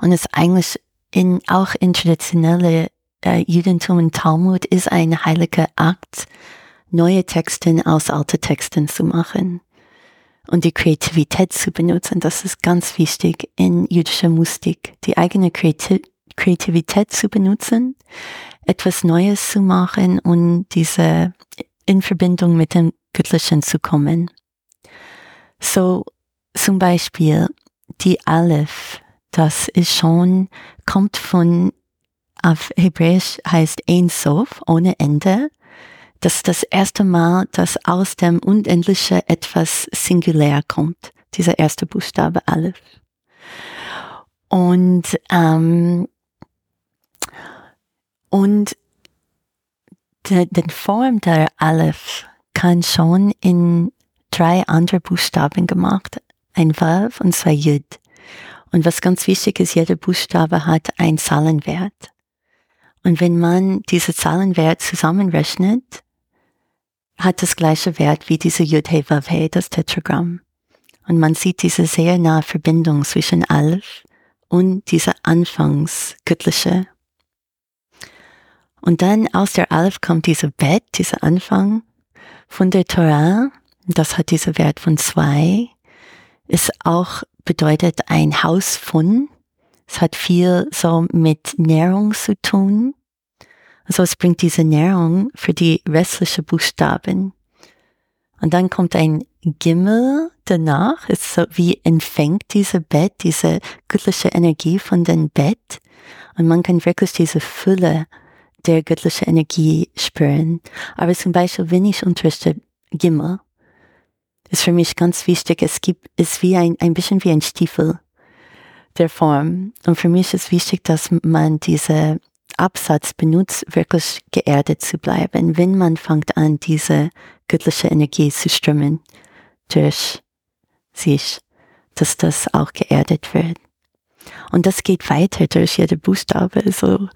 Und es eigentlich in, auch in traditionelle äh, Judentum und Talmud ist ein heiliger Akt, neue Texte aus alten Texten zu machen und die Kreativität zu benutzen. Das ist ganz wichtig in jüdischer Mystik, die eigene Kreati Kreativität zu benutzen, etwas Neues zu machen und diese in Verbindung mit dem Göttlichen zu kommen. So zum Beispiel die Aleph, das ist schon, kommt von, auf Hebräisch heißt Ein Sof, ohne Ende. Das ist das erste Mal, dass aus dem Unendlichen etwas singulär kommt. Dieser erste Buchstabe Aleph. Und, ähm, und die, die Form der Aleph kann schon in drei andere Buchstaben gemacht. Ein Vav und zwei Yud. Und was ganz wichtig ist, jeder Buchstabe hat einen Zahlenwert. Und wenn man diese Zahlenwert zusammenrechnet, hat das gleiche Wert wie diese Yud He Vav He, das Tetragramm. Und man sieht diese sehr nahe Verbindung zwischen Aleph und dieser Anfangsgöttliche. Und dann aus der Aleph kommt dieser Bet, dieser Anfang. von der Torah, das hat dieser Wert von zwei, ist auch bedeutet ein Haus von. Es hat viel so mit Nährung zu tun. Also es bringt diese Nährung für die restlichen Buchstaben. Und dann kommt ein Gimmel danach, ist so wie empfängt diese Bett, diese göttliche Energie von dem Bett. Und man kann wirklich diese Fülle der göttlichen Energie spüren. Aber zum Beispiel, wenn ich unterrichte Gimmel, ist für mich ganz wichtig, es gibt, ist wie ein, ein bisschen wie ein Stiefel der Form. Und für mich ist wichtig, dass man diese Absatz benutzt, wirklich geerdet zu bleiben, wenn man fängt an, diese göttliche Energie zu strömen durch sich, dass das auch geerdet wird. Und das geht weiter durch jede Buchstabe, so,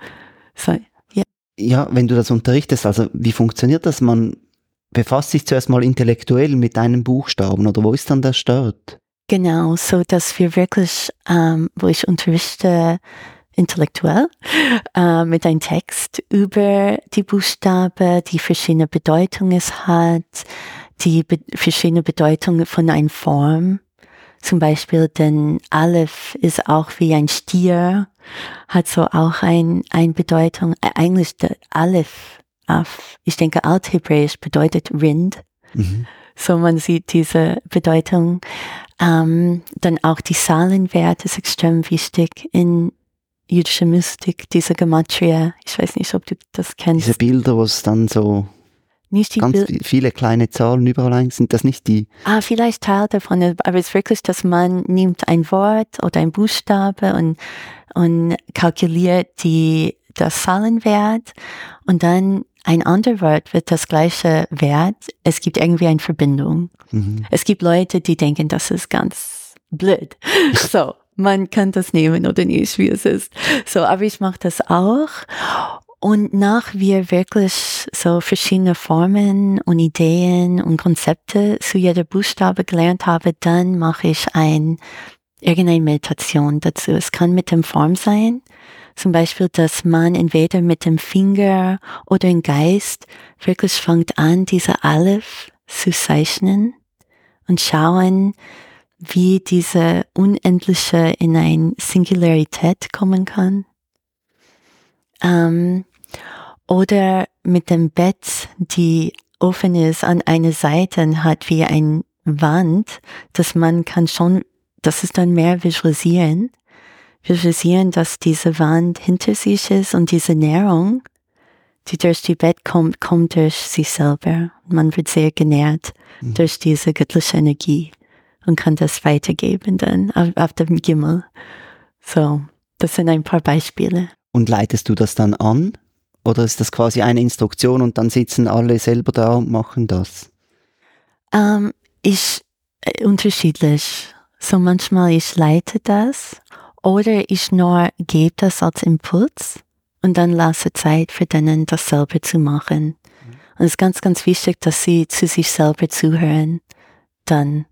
so ja. Ja, wenn du das unterrichtest, also wie funktioniert das? Man befasst sich zuerst mal intellektuell mit einem Buchstaben oder wo ist dann der Start? Genau, so dass wir wirklich, ähm, wo ich unterrichte, intellektuell äh, mit einem Text über die Buchstabe, die verschiedene Bedeutungen es hat, die be verschiedene Bedeutungen von einer Form. Zum Beispiel, denn Aleph ist auch wie ein Stier, hat so auch ein, ein Bedeutung. Äh, eigentlich der Aleph auf, ich denke, Althebräisch bedeutet Rind. Mhm. So man sieht diese Bedeutung. Ähm, dann auch die Zahlenwert ist extrem wichtig in jüdischer Mystik, diese Gematria. Ich weiß nicht, ob du das kennst. Diese Bilder, wo es dann so nicht die ganz Bil viele kleine Zahlen überall sind das nicht die? Ah, vielleicht Teil davon, aber es ist wirklich, dass man nimmt ein Wort oder ein Buchstabe und, und kalkuliert die, das Zahlenwert und dann ein anderer Wort wird das gleiche Wert. Es gibt irgendwie eine Verbindung. Mhm. Es gibt Leute, die denken, das ist ganz blöd. so, man kann das nehmen oder nicht, wie es ist. So, aber ich mache das auch. Und nach wir wirklich so verschiedene Formen und Ideen und Konzepte zu jeder Buchstabe gelernt habe, dann mache ich ein, irgendeine Meditation dazu. Es kann mit dem Form sein, zum Beispiel, dass man entweder mit dem Finger oder im Geist wirklich fängt an, diese Aleph zu zeichnen und schauen, wie diese Unendliche in eine Singularität kommen kann. Ähm, oder mit dem Bett, die offen ist an einer Seite und hat wie ein Wand, dass man kann schon, das ist dann mehr visualisieren visualisieren, dass diese Wand hinter sich ist und diese Nährung, die durch die Bett kommt, kommt durch sich selber. Man wird sehr genährt mhm. durch diese göttliche Energie und kann das weitergeben dann auf, auf dem Gimmel. So, das sind ein paar Beispiele. Und leitest du das dann an? Oder ist das quasi eine Instruktion und dann sitzen alle selber da und machen das? Ähm, ich, äh, unterschiedlich. So manchmal ich leite das oder ich nur gebe das als Impuls und dann lasse Zeit für denen, das selber zu machen. Und es ist ganz, ganz wichtig, dass sie zu sich selber zuhören. Dann.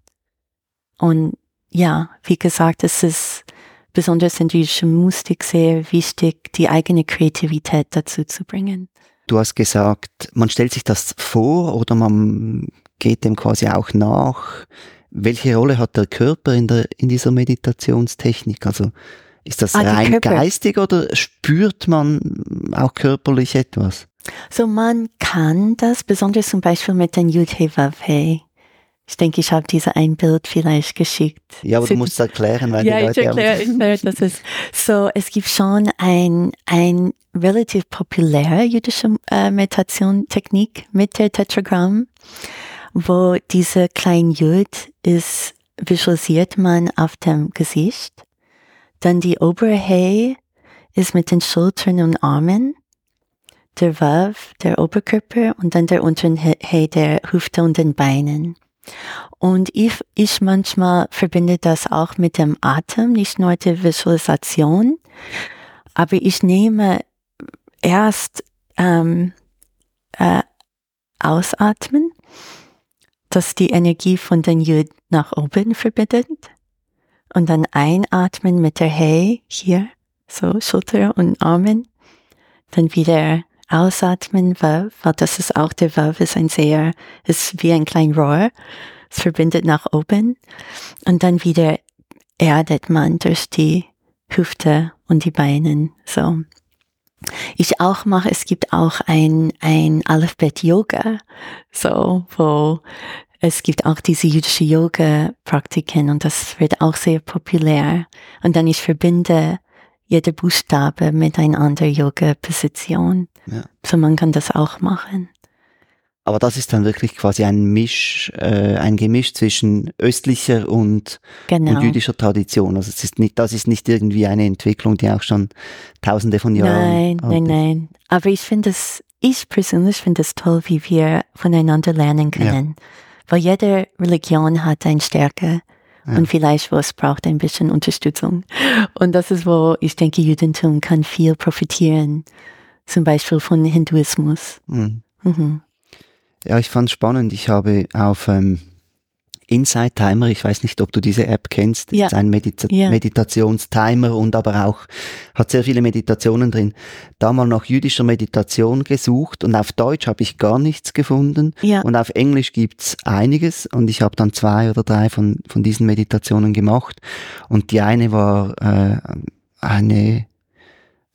Und ja, wie gesagt, es ist besonders in jüdischer Musik sehr wichtig, die eigene Kreativität dazu zu bringen. Du hast gesagt, man stellt sich das vor oder man geht dem quasi auch nach. Welche Rolle hat der Körper in, der, in dieser Meditationstechnik? Also ist das ah, rein Körper. geistig oder spürt man auch körperlich etwas? So man kann das, besonders zum Beispiel mit den Yudhevavhe. Ich denke, ich habe diese ein Bild vielleicht geschickt. Ja, aber du musst es erklären, weil ja, die Leute ich erkläre, ich erkläre, das ist so. Es gibt schon ein ein relativ populäre jüdische äh, Meditationstechnik mit der Tetragramm wo diese kleine Jud ist, visualisiert man auf dem Gesicht. Dann die obere Hey ist mit den Schultern und Armen. Der Wav, der Oberkörper und dann der unteren Hey, der Hüfte und den Beinen. Und ich, ich manchmal verbinde das auch mit dem Atem, nicht nur der Visualisation, aber ich nehme erst ähm, äh, ausatmen das die Energie von den Jud nach oben verbindet. Und dann einatmen mit der Hey hier, so Schulter und Armen. Dann wieder ausatmen, weil das ist auch der Verb, ist ein sehr, ist wie ein kleines Rohr. Es verbindet nach oben. Und dann wieder erdet man durch die Hüfte und die Beine, so. Ich auch mache, es gibt auch ein, ein Alphabet-Yoga, so, wo es gibt auch diese jüdische Yoga-Praktiken und das wird auch sehr populär. Und dann ich verbinde jede Buchstabe mit einer anderen Yoga-Position. Ja. So man kann das auch machen. Aber das ist dann wirklich quasi ein Misch, äh, ein Gemisch zwischen östlicher und, genau. und, jüdischer Tradition. Also es ist nicht, das ist nicht irgendwie eine Entwicklung, die auch schon tausende von Jahren. Nein, nein, nein. Aber ich finde es, ich persönlich finde es toll, wie wir voneinander lernen können. Ja. Weil jede Religion hat eine Stärke. Ja. Und vielleicht, wo es braucht, ein bisschen Unterstützung. Und das ist, wo ich denke, Judentum kann viel profitieren. Zum Beispiel von Hinduismus. Mhm. Mhm. Ja, ich fand spannend. Ich habe auf ähm, Inside Timer, ich weiß nicht, ob du diese App kennst, ja. ist ein Medita ja. Meditationstimer und aber auch hat sehr viele Meditationen drin. Da mal nach jüdischer Meditation gesucht und auf Deutsch habe ich gar nichts gefunden ja. und auf Englisch gibt's einiges und ich habe dann zwei oder drei von, von diesen Meditationen gemacht und die eine war äh, eine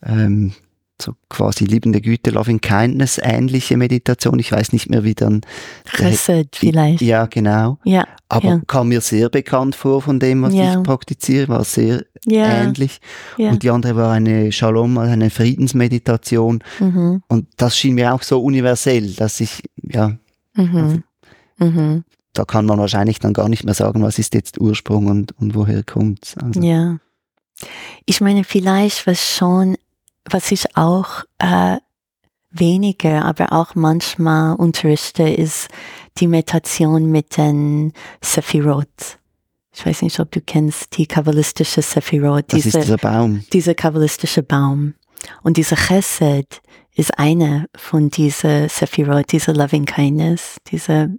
ähm, so quasi liebende Güte, Loving Kindness, ähnliche Meditation. Ich weiß nicht mehr, wie dann. Chesed vielleicht. Ja, genau. Ja. Aber ja. kam mir sehr bekannt vor von dem, was ja. ich praktiziere, war sehr ja. ähnlich. Und die andere war eine Shalom, also eine Friedensmeditation. Mhm. Und das schien mir auch so universell, dass ich, ja, mhm. Also, mhm. da kann man wahrscheinlich dann gar nicht mehr sagen, was ist jetzt Ursprung und, und woher kommt's. Also. Ja. Ich meine, vielleicht was schon was ich auch äh, weniger, aber auch manchmal unterrichte, ist die Meditation mit den Sephirot. Ich weiß nicht, ob du kennst die kabbalistische Sephirot. Das diese, ist dieser Baum. Dieser kabbalistische Baum. Und dieser Chesed ist eine von dieser Sephirot, dieser Loving Kindness, diese,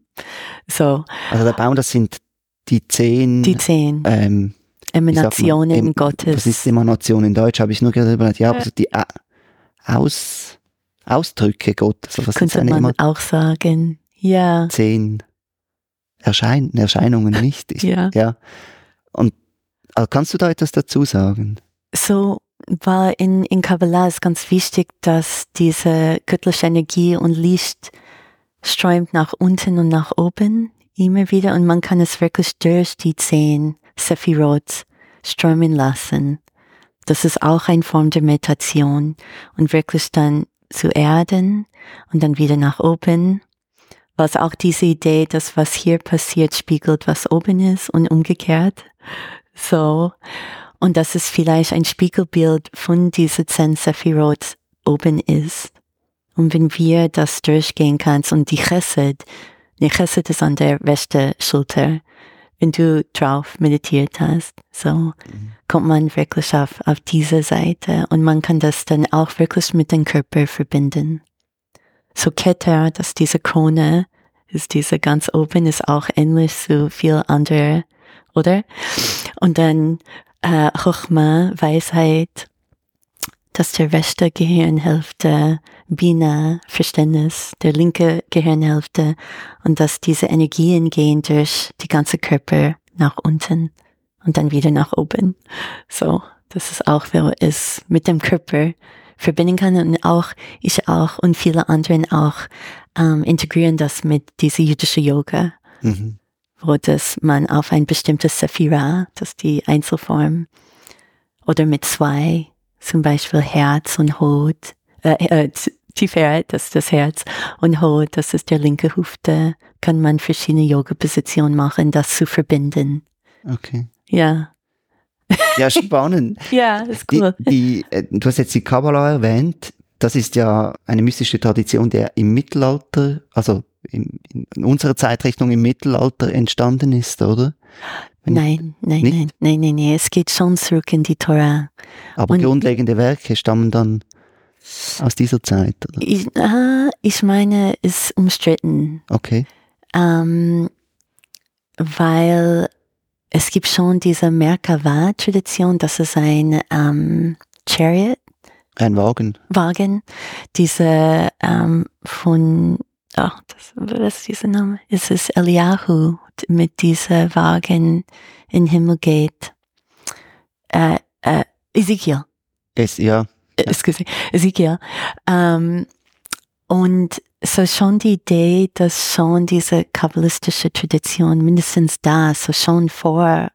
so. Also der Baum, das sind die zehn. Die zehn. Ähm, Emanationen man, Gottes. Was ist Emanation in Deutsch? Habe ich nur gerade überlegt. Ja, also die Aus, Ausdrücke Gottes. Also was Könnte man Eman auch sagen. Ja. Zehn Erschein Erscheinungen nicht. Ich, ja. ja. Und also kannst du da etwas dazu sagen? So, weil in, in Kabbalah ist ganz wichtig, dass diese göttliche Energie und Licht strömt nach unten und nach oben immer wieder und man kann es wirklich durch die zehn Sephirot strömen lassen. Das ist auch eine Form der Meditation und wirklich dann zu erden und dann wieder nach oben. Was auch diese Idee, dass was hier passiert, spiegelt, was oben ist und umgekehrt. So. Und dass es vielleicht ein Spiegelbild von dieser zehn Sephirot oben ist. Und wenn wir das durchgehen kannst und die Chesed, die Chesed ist an der rechten Schulter, wenn du drauf meditiert hast. So kommt man wirklich auf, auf diese Seite und man kann das dann auch wirklich mit dem Körper verbinden. So Keter, dass diese Krone ist diese ganz oben, ist auch ähnlich zu viel andere, oder? Und dann äh, Chochma, Weisheit, dass der rechte Gehirnhälfte Bina, Verständnis, der linke Gehirnhälfte und dass diese Energien gehen durch die ganze Körper nach unten und dann wieder nach oben. So, das ist auch, wer es mit dem Körper verbinden kann und auch ich auch und viele anderen auch ähm, integrieren das mit dieser jüdische Yoga, mhm. wo das man auf ein bestimmtes Sephira, das ist die Einzelform, oder mit zwei, zum Beispiel Herz und Hut, äh, äh, Tiferet, das ist das Herz, und Ho, das ist der linke Hüfte, kann man verschiedene Yoga-Positionen machen, das zu verbinden. Okay. Ja. Ja, spannend. ja, ist cool. Die, die, äh, du hast jetzt die Kabbalah erwähnt. Das ist ja eine mystische Tradition, der im Mittelalter, also in, in unserer Zeitrechnung im Mittelalter entstanden ist, oder? nein, nein, nicht? nein, nein, nein, nein. Es geht schon zurück in die Torah. Aber Und grundlegende Werke stammen dann aus dieser Zeit? Oder? Ich, äh, ich meine, ist umstritten. Okay. Ähm, weil es gibt schon diese Merkava-Tradition, das ist ein ähm, Chariot Ein Wagen. Wagen, diese ähm, von, ach, das, was ist dieser Name? Es ist Eliyahu mit dieser Wagen in den Himmel geht. Äh, äh, Ezekiel. Es, ja. Äh, excuse, Ezekiel. Ähm, und so schon die Idee, dass schon diese kabbalistische Tradition mindestens da, so schon vor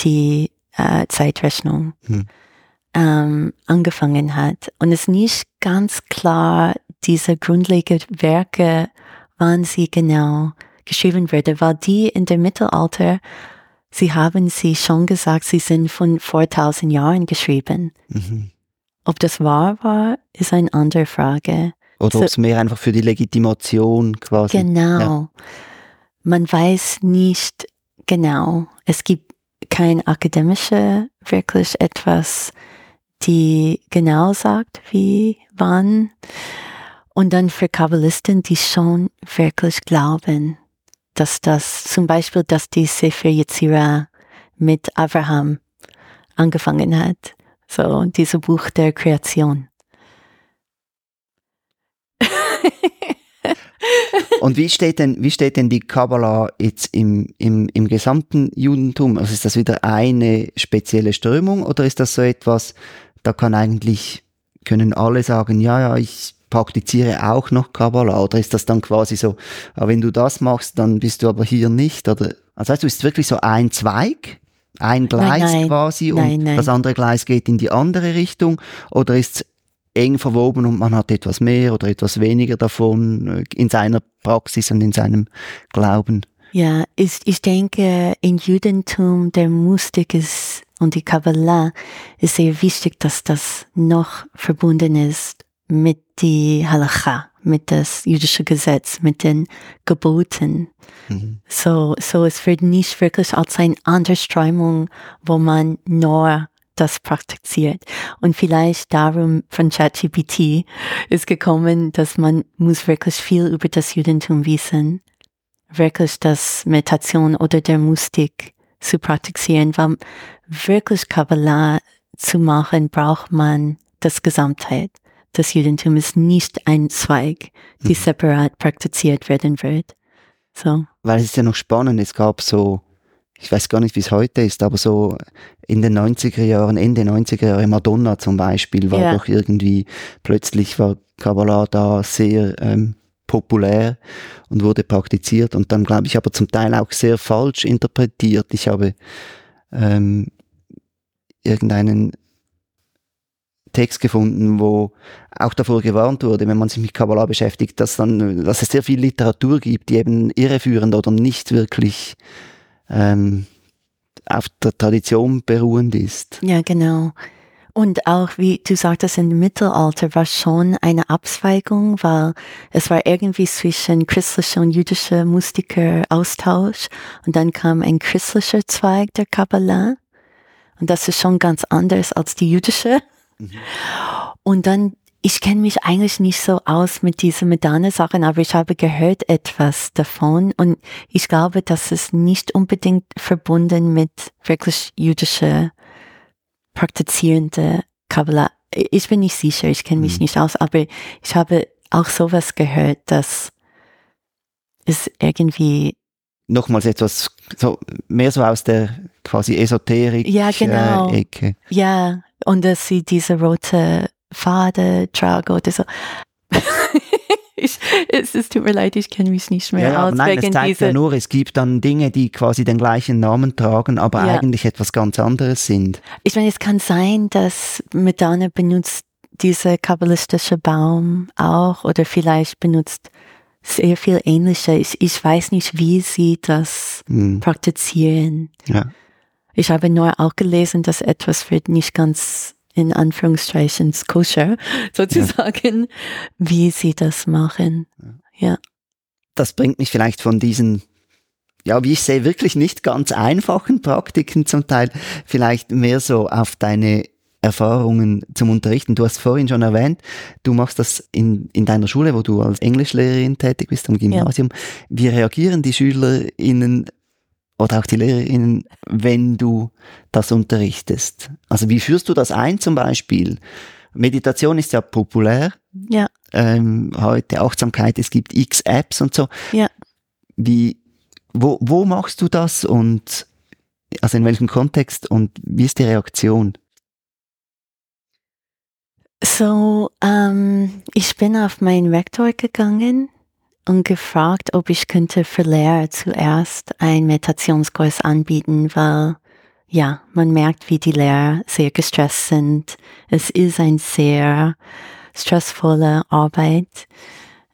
die äh, Zeitrechnung hm. ähm, angefangen hat. Und es ist nicht ganz klar, diese grundlegenden Werke, wann sie genau geschrieben wurde, weil die in dem Mittelalter, sie haben sie schon gesagt, sie sind von vor tausend Jahren geschrieben. Mhm. Ob das wahr war, ist eine andere Frage. Oder so, ob es mehr einfach für die Legitimation quasi. Genau. Ja. Man weiß nicht genau. Es gibt kein akademische wirklich etwas, die genau sagt, wie, wann. Und dann für Kabbalisten, die schon wirklich glauben, dass das zum Beispiel, dass die Sefer Yetzirah mit Abraham angefangen hat. So, dieses Buch der Kreation. Und wie steht denn, wie steht denn die Kabbalah jetzt im, im, im gesamten Judentum? Also ist das wieder eine spezielle Strömung oder ist das so etwas, da kann eigentlich, können alle sagen, ja, ja, ich praktiziere auch noch Kabbalah oder ist das dann quasi so, aber wenn du das machst, dann bist du aber hier nicht oder, also heißt du, ist wirklich so ein Zweig? Ein Gleis nein, nein, quasi und nein, nein. das andere Gleis geht in die andere Richtung oder ist es eng verwoben und man hat etwas mehr oder etwas weniger davon äh, in seiner Praxis und in seinem Glauben. Ja, ich, ich denke, im Judentum der Mystik ist und die Kabbalah ist sehr wichtig, dass das noch verbunden ist mit die Halacha, mit das jüdische Gesetz, mit den Geboten. Mhm. So, so es wird nicht wirklich als eine andere Strömung, wo man nur das praktiziert. Und vielleicht darum von ChatGPT ist gekommen, dass man muss wirklich viel über das Judentum wissen, wirklich das Meditation oder der Mystik zu praktizieren, weil wirklich Kabbalah zu machen, braucht man das Gesamtheit. Das Judentum ist nicht ein Zweig, die mhm. separat praktiziert werden wird. So. Weil es ist ja noch spannend, es gab so ich weiß gar nicht, wie es heute ist, aber so in den 90er Jahren, Ende 90er Jahre, Madonna zum Beispiel, war ja. doch irgendwie, plötzlich war Kabbalah da sehr ähm, populär und wurde praktiziert und dann glaube ich aber zum Teil auch sehr falsch interpretiert. Ich habe ähm, irgendeinen Text gefunden, wo auch davor gewarnt wurde, wenn man sich mit Kabbalah beschäftigt, dass dann, dass es sehr viel Literatur gibt, die eben irreführend oder nicht wirklich ähm, auf der Tradition beruhend ist. Ja, genau. Und auch, wie du sagtest, im Mittelalter war schon eine Abzweigung, weil es war irgendwie zwischen christlicher und jüdischer Mystiker Austausch und dann kam ein christlicher Zweig der Kabbalah und das ist schon ganz anders als die jüdische. Mhm. Und dann ich kenne mich eigentlich nicht so aus mit diesen Medane-Sachen, aber ich habe gehört etwas davon und ich glaube, dass es nicht unbedingt verbunden mit wirklich jüdische praktizierende Kabbalah. Ich bin nicht sicher, ich kenne mich mhm. nicht aus, aber ich habe auch sowas gehört, dass es irgendwie nochmals etwas so mehr so aus der quasi Esoterik ja genau äh, Ecke. ja und dass sie diese rote Fade trage oder so. ich, es, es tut mir leid, ich kenne mich nicht mehr ja, aus. Nein, wegen es zeigt ja nur, es gibt dann Dinge, die quasi den gleichen Namen tragen, aber ja. eigentlich etwas ganz anderes sind. Ich meine, es kann sein, dass Medana benutzt dieser kabbalistische Baum auch oder vielleicht benutzt sehr viel ähnliche. Ich, ich weiß nicht, wie sie das hm. praktizieren. Ja. Ich habe nur auch gelesen, dass etwas wird nicht ganz in Anführungszeichen koscher sozusagen, ja. wie sie das machen. Ja. Das bringt mich vielleicht von diesen ja, wie ich sehe, wirklich nicht ganz einfachen Praktiken zum Teil, vielleicht mehr so auf deine Erfahrungen zum Unterrichten. Du hast vorhin schon erwähnt, du machst das in, in deiner Schule, wo du als Englischlehrerin tätig bist am Gymnasium. Ja. Wie reagieren die SchülerInnen oder auch die Lehrerinnen, wenn du das unterrichtest? Also wie führst du das ein zum Beispiel? Meditation ist ja populär. Ja. Ähm, heute Achtsamkeit, es gibt x Apps und so. Ja. Wie, wo, wo machst du das und also in welchem Kontext und wie ist die Reaktion? So, ähm, ich bin auf meinen Rektor gegangen und gefragt, ob ich könnte für Lehrer zuerst einen Meditationskurs anbieten, weil ja, man merkt, wie die Lehrer sehr gestresst sind. Es ist eine sehr stressvolle Arbeit.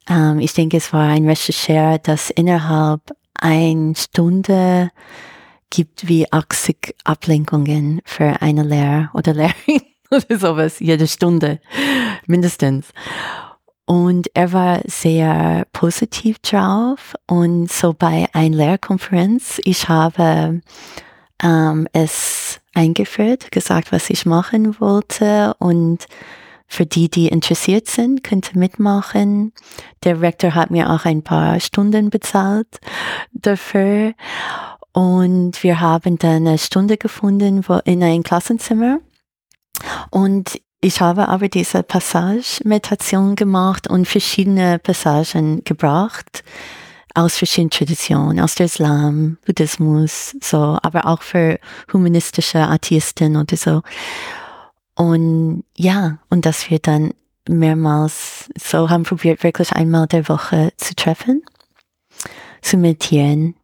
Ähm, ich denke, es war ein Rechercher, das innerhalb einer Stunde gibt wie 80 Ablenkungen für eine Lehrer oder Lehrerin oder sowas, jede Stunde mindestens. Und er war sehr positiv drauf. Und so bei einer Lehrkonferenz, ich habe ähm, es eingeführt, gesagt, was ich machen wollte. Und für die, die interessiert sind, könnte mitmachen. Der Rektor hat mir auch ein paar Stunden bezahlt dafür. Und wir haben dann eine Stunde gefunden wo, in ein Klassenzimmer. Und ich habe aber diese Passage-Meditation gemacht und verschiedene Passagen gebracht aus verschiedenen Traditionen, aus der Islam, Buddhismus, so, aber auch für humanistische Atheisten oder so. Und ja, und dass wir dann mehrmals so haben probiert, wirklich einmal der Woche zu treffen, zu meditieren.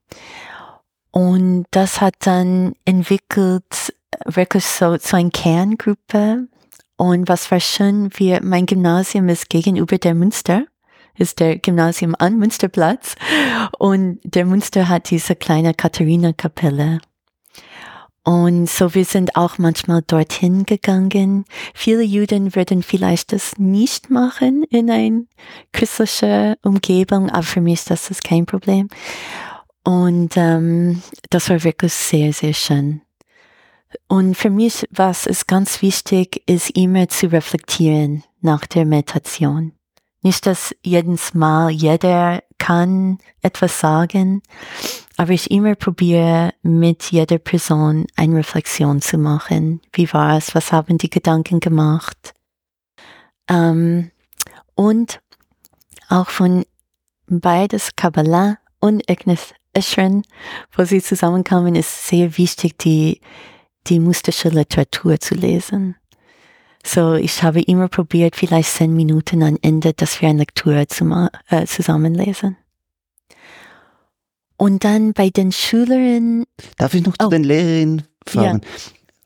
Und das hat dann entwickelt, wirklich so, so eine Kerngruppe und was war schön, wir, mein Gymnasium ist gegenüber der Münster, ist der Gymnasium am Münsterplatz. Und der Münster hat diese kleine Katharina-Kapelle. Und so, wir sind auch manchmal dorthin gegangen. Viele Juden würden vielleicht das nicht machen in eine christliche Umgebung, aber für mich ist das kein Problem. Und ähm, das war wirklich sehr, sehr schön. Und für mich, was ist ganz wichtig, ist immer zu reflektieren nach der Meditation. Nicht, dass jedes Mal jeder kann etwas sagen, aber ich immer probiere mit jeder Person eine Reflexion zu machen. Wie war es? Was haben die Gedanken gemacht? Ähm, und auch von beides Kabbalah und Ignis Eschren, wo sie zusammenkommen, ist sehr wichtig, die die mystische Literatur zu lesen. So, ich habe immer probiert, vielleicht zehn Minuten am Ende, dass wir eine Lektur zum, äh, zusammenlesen. Und dann bei den Schülerinnen. Darf ich noch zu oh. den Lehrerinnen fragen? Ja.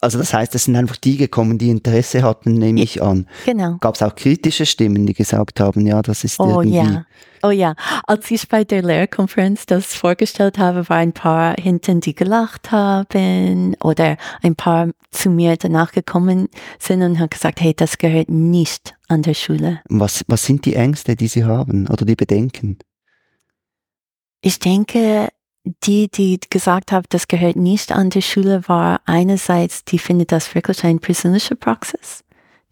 Also das heißt, es sind einfach die gekommen, die Interesse hatten, nehme ich an. Genau. Gab es auch kritische Stimmen, die gesagt haben, ja, das ist oh, irgendwie... Ja. Oh ja, als ich bei der Lehrkonferenz das vorgestellt habe, war ein paar hinten, die gelacht haben oder ein paar zu mir danach gekommen sind und haben gesagt, hey, das gehört nicht an der Schule. Was, was sind die Ängste, die sie haben oder die Bedenken? Ich denke, die, die gesagt haben, das gehört nicht an die Schule, war einerseits, die findet das wirklich eine persönliche Praxis,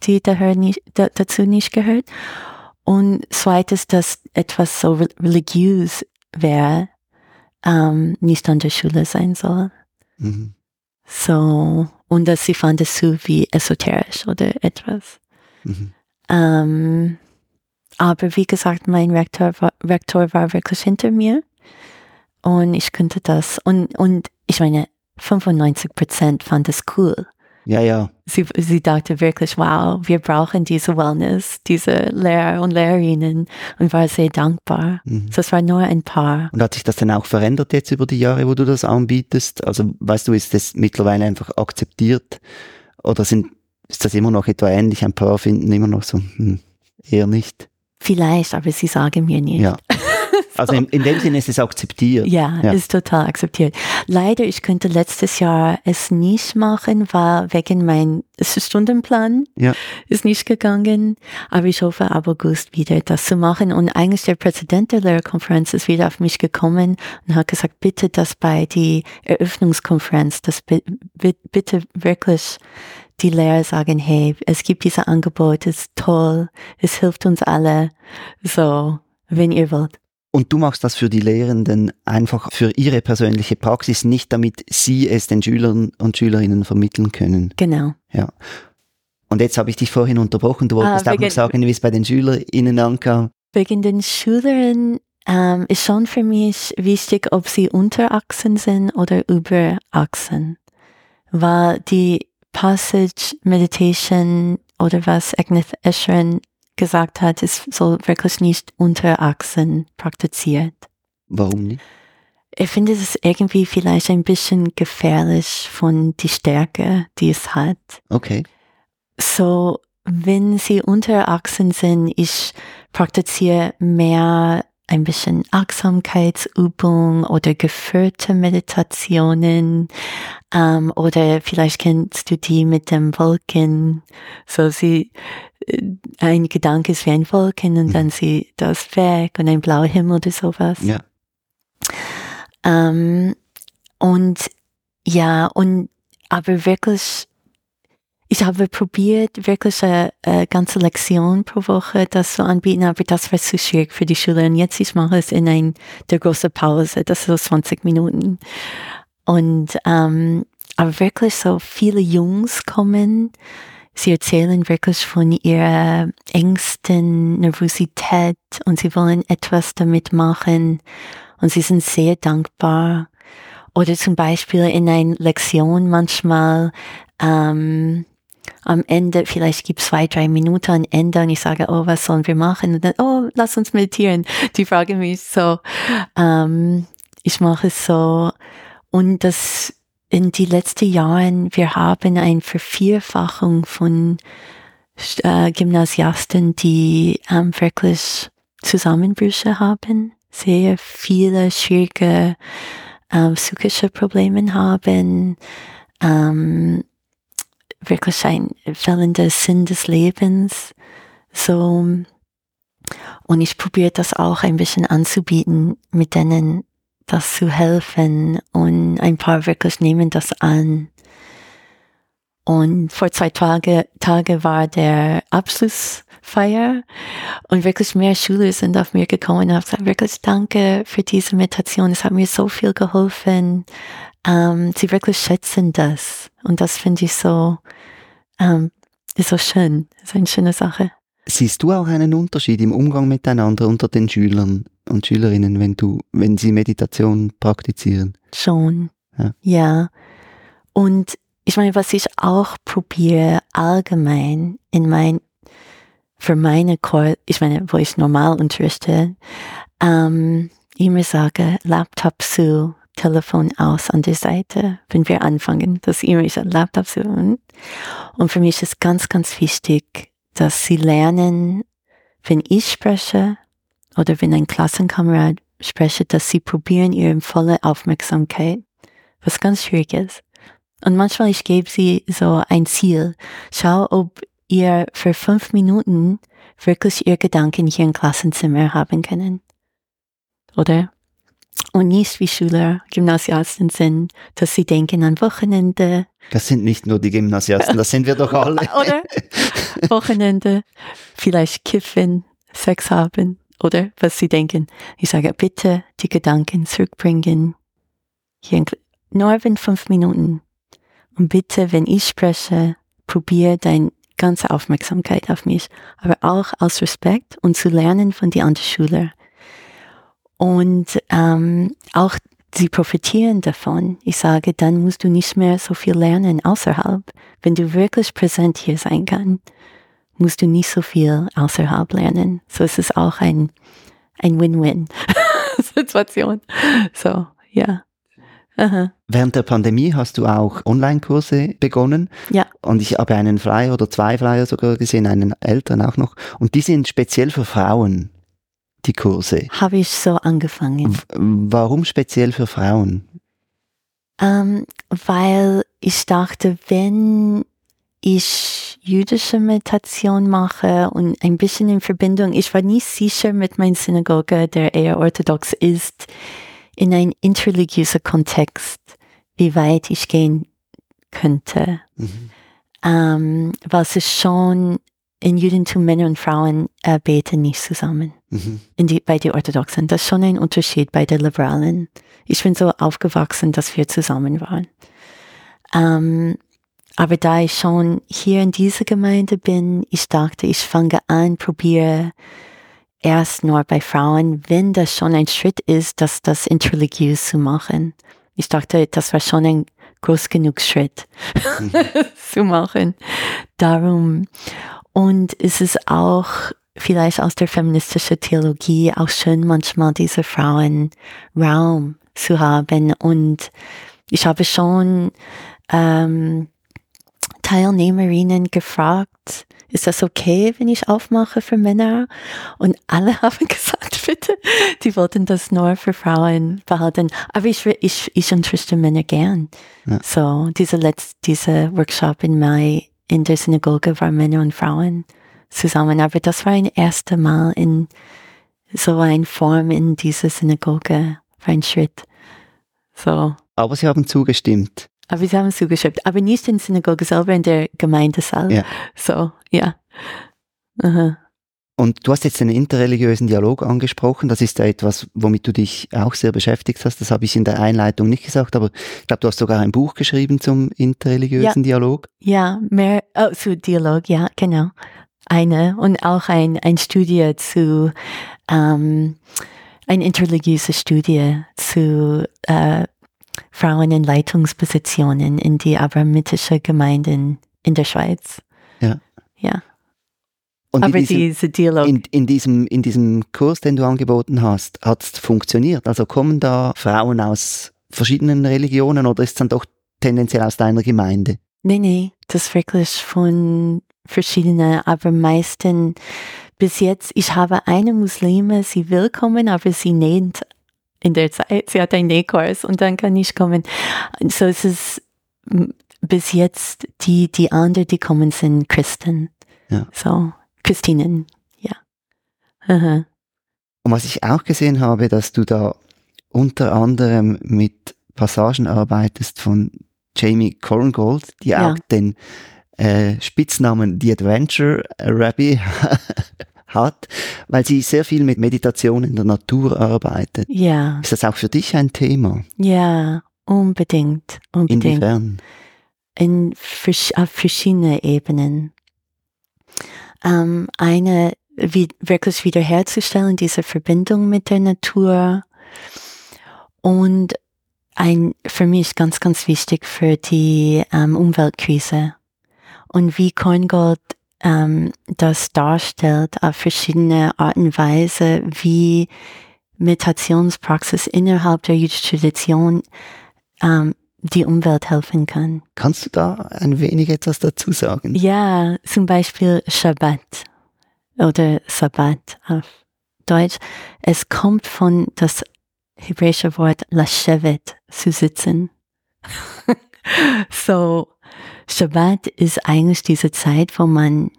die nicht, dazu nicht gehört. Und zweites, dass etwas so religiös wäre, ähm, nicht an der Schule sein soll. Mhm. So, und dass sie fand es so wie esoterisch oder etwas. Mhm. Ähm, aber wie gesagt, mein Rektor war, Rektor war wirklich hinter mir. Und ich könnte das. Und, und ich meine, 95 Prozent fand es cool. Ja, ja. Sie, sie dachte wirklich, wow, wir brauchen diese Wellness, diese Lehrer und Lehrerinnen und war sehr dankbar. Mhm. Das war nur ein paar. Und hat sich das dann auch verändert jetzt über die Jahre, wo du das anbietest? Also weißt du, ist das mittlerweile einfach akzeptiert oder sind, ist das immer noch etwa ähnlich? Ein paar finden immer noch so, hm, eher nicht. Vielleicht, aber sie sagen mir nicht. Ja. Also in, in, dem Sinne ist es akzeptiert. Ja, ja, ist total akzeptiert. Leider, ich könnte letztes Jahr es nicht machen, weil wegen mein Stundenplan ja. ist nicht gegangen. Aber ich hoffe ab August wieder das zu machen. Und eigentlich der Präsident der Lehrerkonferenz ist wieder auf mich gekommen und hat gesagt, bitte das bei die Eröffnungskonferenz, das bitte wirklich die Lehrer sagen, hey, es gibt dieses Angebot, es ist toll, es hilft uns alle. So, wenn ihr wollt. Und du machst das für die Lehrenden einfach für ihre persönliche Praxis, nicht damit sie es den Schülern und Schülerinnen vermitteln können. Genau. Ja. Und jetzt habe ich dich vorhin unterbrochen. Du wolltest Ah, auch noch sagen, wie es bei den SchülerInnen ankam. Wegen den Schülern ähm, ist schon für mich wichtig, ob sie unter Achsen sind oder über Achsen. Weil die Passage Meditation oder was Agnes Escheren gesagt hat, es soll wirklich nicht unter Achsen praktiziert. Warum nicht? Ich finde es irgendwie vielleicht ein bisschen gefährlich von die Stärke, die es hat. Okay. So, wenn sie unter Achsen sind, ich praktiziere mehr ein bisschen Achtsamkeitsübung oder geführte Meditationen ähm, oder vielleicht kennst du die mit dem Wolken. So sie ein Gedanke ist wie ein Wolken und dann sie das weg und ein blauer Himmel oder sowas. Ja. Ähm, und ja, und aber wirklich, ich habe probiert, wirklich eine, eine ganze Lektion pro Woche das zu anbieten, aber das war zu schwierig für die Schüler. Und jetzt ich mache es in ein, der große Pause, das ist so 20 Minuten. Und ähm, aber wirklich so viele Jungs kommen, sie erzählen wirklich von ihrer Ängsten, Nervosität und sie wollen etwas damit machen und sie sind sehr dankbar. Oder zum Beispiel in einer Lektion manchmal ähm, am Ende, vielleicht gibt es zwei, drei Minuten am Ende und ich sage, oh, was sollen wir machen? Und dann, oh, lass uns meditieren. Die fragen mich so, ähm, ich mache es so. Und das in die letzten Jahren, wir haben eine Vervierfachung von äh, Gymnasiasten, die ähm, wirklich Zusammenbrüche haben, sehr viele schwierige ähm, psychische Probleme haben, ähm, wirklich ein fehlender Sinn des Lebens. So, und ich probiere das auch ein bisschen anzubieten, mit denen das zu helfen und ein paar wirklich nehmen das an. Und vor zwei Tage, Tage war der Abschlussfeier und wirklich mehr Schüler sind auf mir gekommen und haben gesagt, wirklich danke für diese Meditation, es hat mir so viel geholfen. Ähm, sie wirklich schätzen das und das finde ich so, ähm, ist so schön, ist eine schöne Sache. Siehst du auch einen Unterschied im Umgang miteinander unter den Schülern und Schülerinnen, wenn du, wenn sie Meditation praktizieren? Schon. Ja. ja. Und ich meine, was ich auch probiere allgemein in mein, für meine Kurs, ich meine, wo ich normal unterrichte, ähm, immer sage, Laptop zu, Telefon aus an der Seite, wenn wir anfangen, dass immer ich Laptop zu. Und für mich ist ganz, ganz wichtig, dass sie lernen, wenn ich spreche oder wenn ein Klassenkamerad spreche, dass sie probieren, ihre volle Aufmerksamkeit, was ganz schwierig ist. Und manchmal ich gebe sie so ein Ziel. Schau, ob ihr für fünf Minuten wirklich ihr Gedanken hier im Klassenzimmer haben können. Oder? Und nicht wie Schüler, Gymnasiasten sind, dass sie denken an Wochenende. Das sind nicht nur die Gymnasiasten, das sind wir doch alle. Oder? Wochenende, vielleicht kiffen, Sex haben, oder was sie denken. Ich sage, bitte die Gedanken zurückbringen. Hier nur in fünf Minuten. Und bitte, wenn ich spreche, probier deine ganze Aufmerksamkeit auf mich, aber auch aus Respekt und zu lernen von den anderen Schülern. Und ähm, auch sie profitieren davon. Ich sage, dann musst du nicht mehr so viel lernen außerhalb. Wenn du wirklich präsent hier sein kannst, musst du nicht so viel außerhalb lernen. So ist es auch ein, ein Win-Win-Situation. So, ja. Aha. Während der Pandemie hast du auch Online-Kurse begonnen. Ja. Und ich habe einen Flyer oder zwei Flyer sogar gesehen, einen älteren auch noch. Und die sind speziell für Frauen, die Kurse. Habe ich so angefangen. W warum speziell für Frauen? Ähm, weil ich dachte, wenn ich jüdische Meditation mache und ein bisschen in Verbindung, ich war nie sicher mit meiner Synagoge, der eher orthodox ist, in ein interreligiöser Kontext, wie weit ich gehen könnte. Mhm. Ähm, es ist schon in Judentum Männer und Frauen äh, beten nicht zusammen. Mhm. Die, bei den Orthodoxen. Das ist schon ein Unterschied bei den Liberalen. Ich bin so aufgewachsen, dass wir zusammen waren. Ähm, aber da ich schon hier in dieser Gemeinde bin, ich dachte, ich fange an, probiere erst nur bei Frauen, wenn das schon ein Schritt ist, dass das interreligiös zu machen. Ich dachte, das war schon ein groß genug Schritt mhm. zu machen. Darum. Und es ist auch vielleicht aus der feministischen Theologie auch schön, manchmal diese Frauen Raum zu haben. Und ich habe schon ähm, Teilnehmerinnen gefragt, ist das okay, wenn ich aufmache für Männer? Und alle haben gesagt, bitte, die wollten das nur für Frauen behalten. Aber ich, ich, ich unterrichte Männer gern. Ja. So, diese letzte, diese Workshop in Mai in der Synagoge war Männer und Frauen zusammen. Aber das war ein erstes Mal in so eine Form in dieser Synagoge, für ein Schritt. So. Aber sie haben zugestimmt. Aber sie haben zugestimmt. Aber nicht in der Synagoge selber, in der Gemeindesaal. Ja. So, ja. Aha. Und du hast jetzt den interreligiösen Dialog angesprochen. Das ist ja etwas, womit du dich auch sehr beschäftigt hast. Das habe ich in der Einleitung nicht gesagt, aber ich glaube, du hast sogar ein Buch geschrieben zum interreligiösen ja. Dialog. Ja, mehr oh, zu Dialog, ja, genau. Eine und auch ein, ein Studie zu, ähm, eine interreligiöse Studie zu äh, Frauen in Leitungspositionen in die abrahamitischen Gemeinden in der Schweiz. Ja. Ja. Und Aber in diesem, diese Dialog. In, in, diesem, in diesem Kurs, den du angeboten hast, hat es funktioniert? Also kommen da Frauen aus verschiedenen Religionen oder ist es dann doch tendenziell aus deiner Gemeinde? Nee, nee, das ist wirklich von verschiedenen, aber meisten bis jetzt, ich habe eine Muslime, sie will kommen, aber sie näht in der Zeit, sie hat einen Nähkurs und dann kann ich kommen. So ist es bis jetzt, die, die anderen, die kommen, sind Christen. Ja. So, Christinen, ja. Aha. Und was ich auch gesehen habe, dass du da unter anderem mit Passagen arbeitest von Jamie Corngold, die ja. auch den äh, Spitznamen The Adventure Rabbi hat, weil sie sehr viel mit Meditation in der Natur arbeitet. Ja. Ist das auch für dich ein Thema? Ja, unbedingt. unbedingt. Inwiefern? In, auf verschiedene Ebenen. Ähm, eine, wie, wirklich wiederherzustellen, diese Verbindung mit der Natur und ein, für mich ganz, ganz wichtig für die ähm, Umweltkrise. Und wie Korngold ähm, das darstellt auf verschiedene Arten und Weise, wie Meditationspraxis innerhalb der jüdischen Tradition ähm, die Umwelt helfen kann. Kannst du da ein wenig etwas dazu sagen? Ja, zum Beispiel Shabbat oder Sabbat auf Deutsch. Es kommt von das hebräische Wort Lashevet, zu sitzen. so, Shabbat ist eigentlich diese Zeit, wo man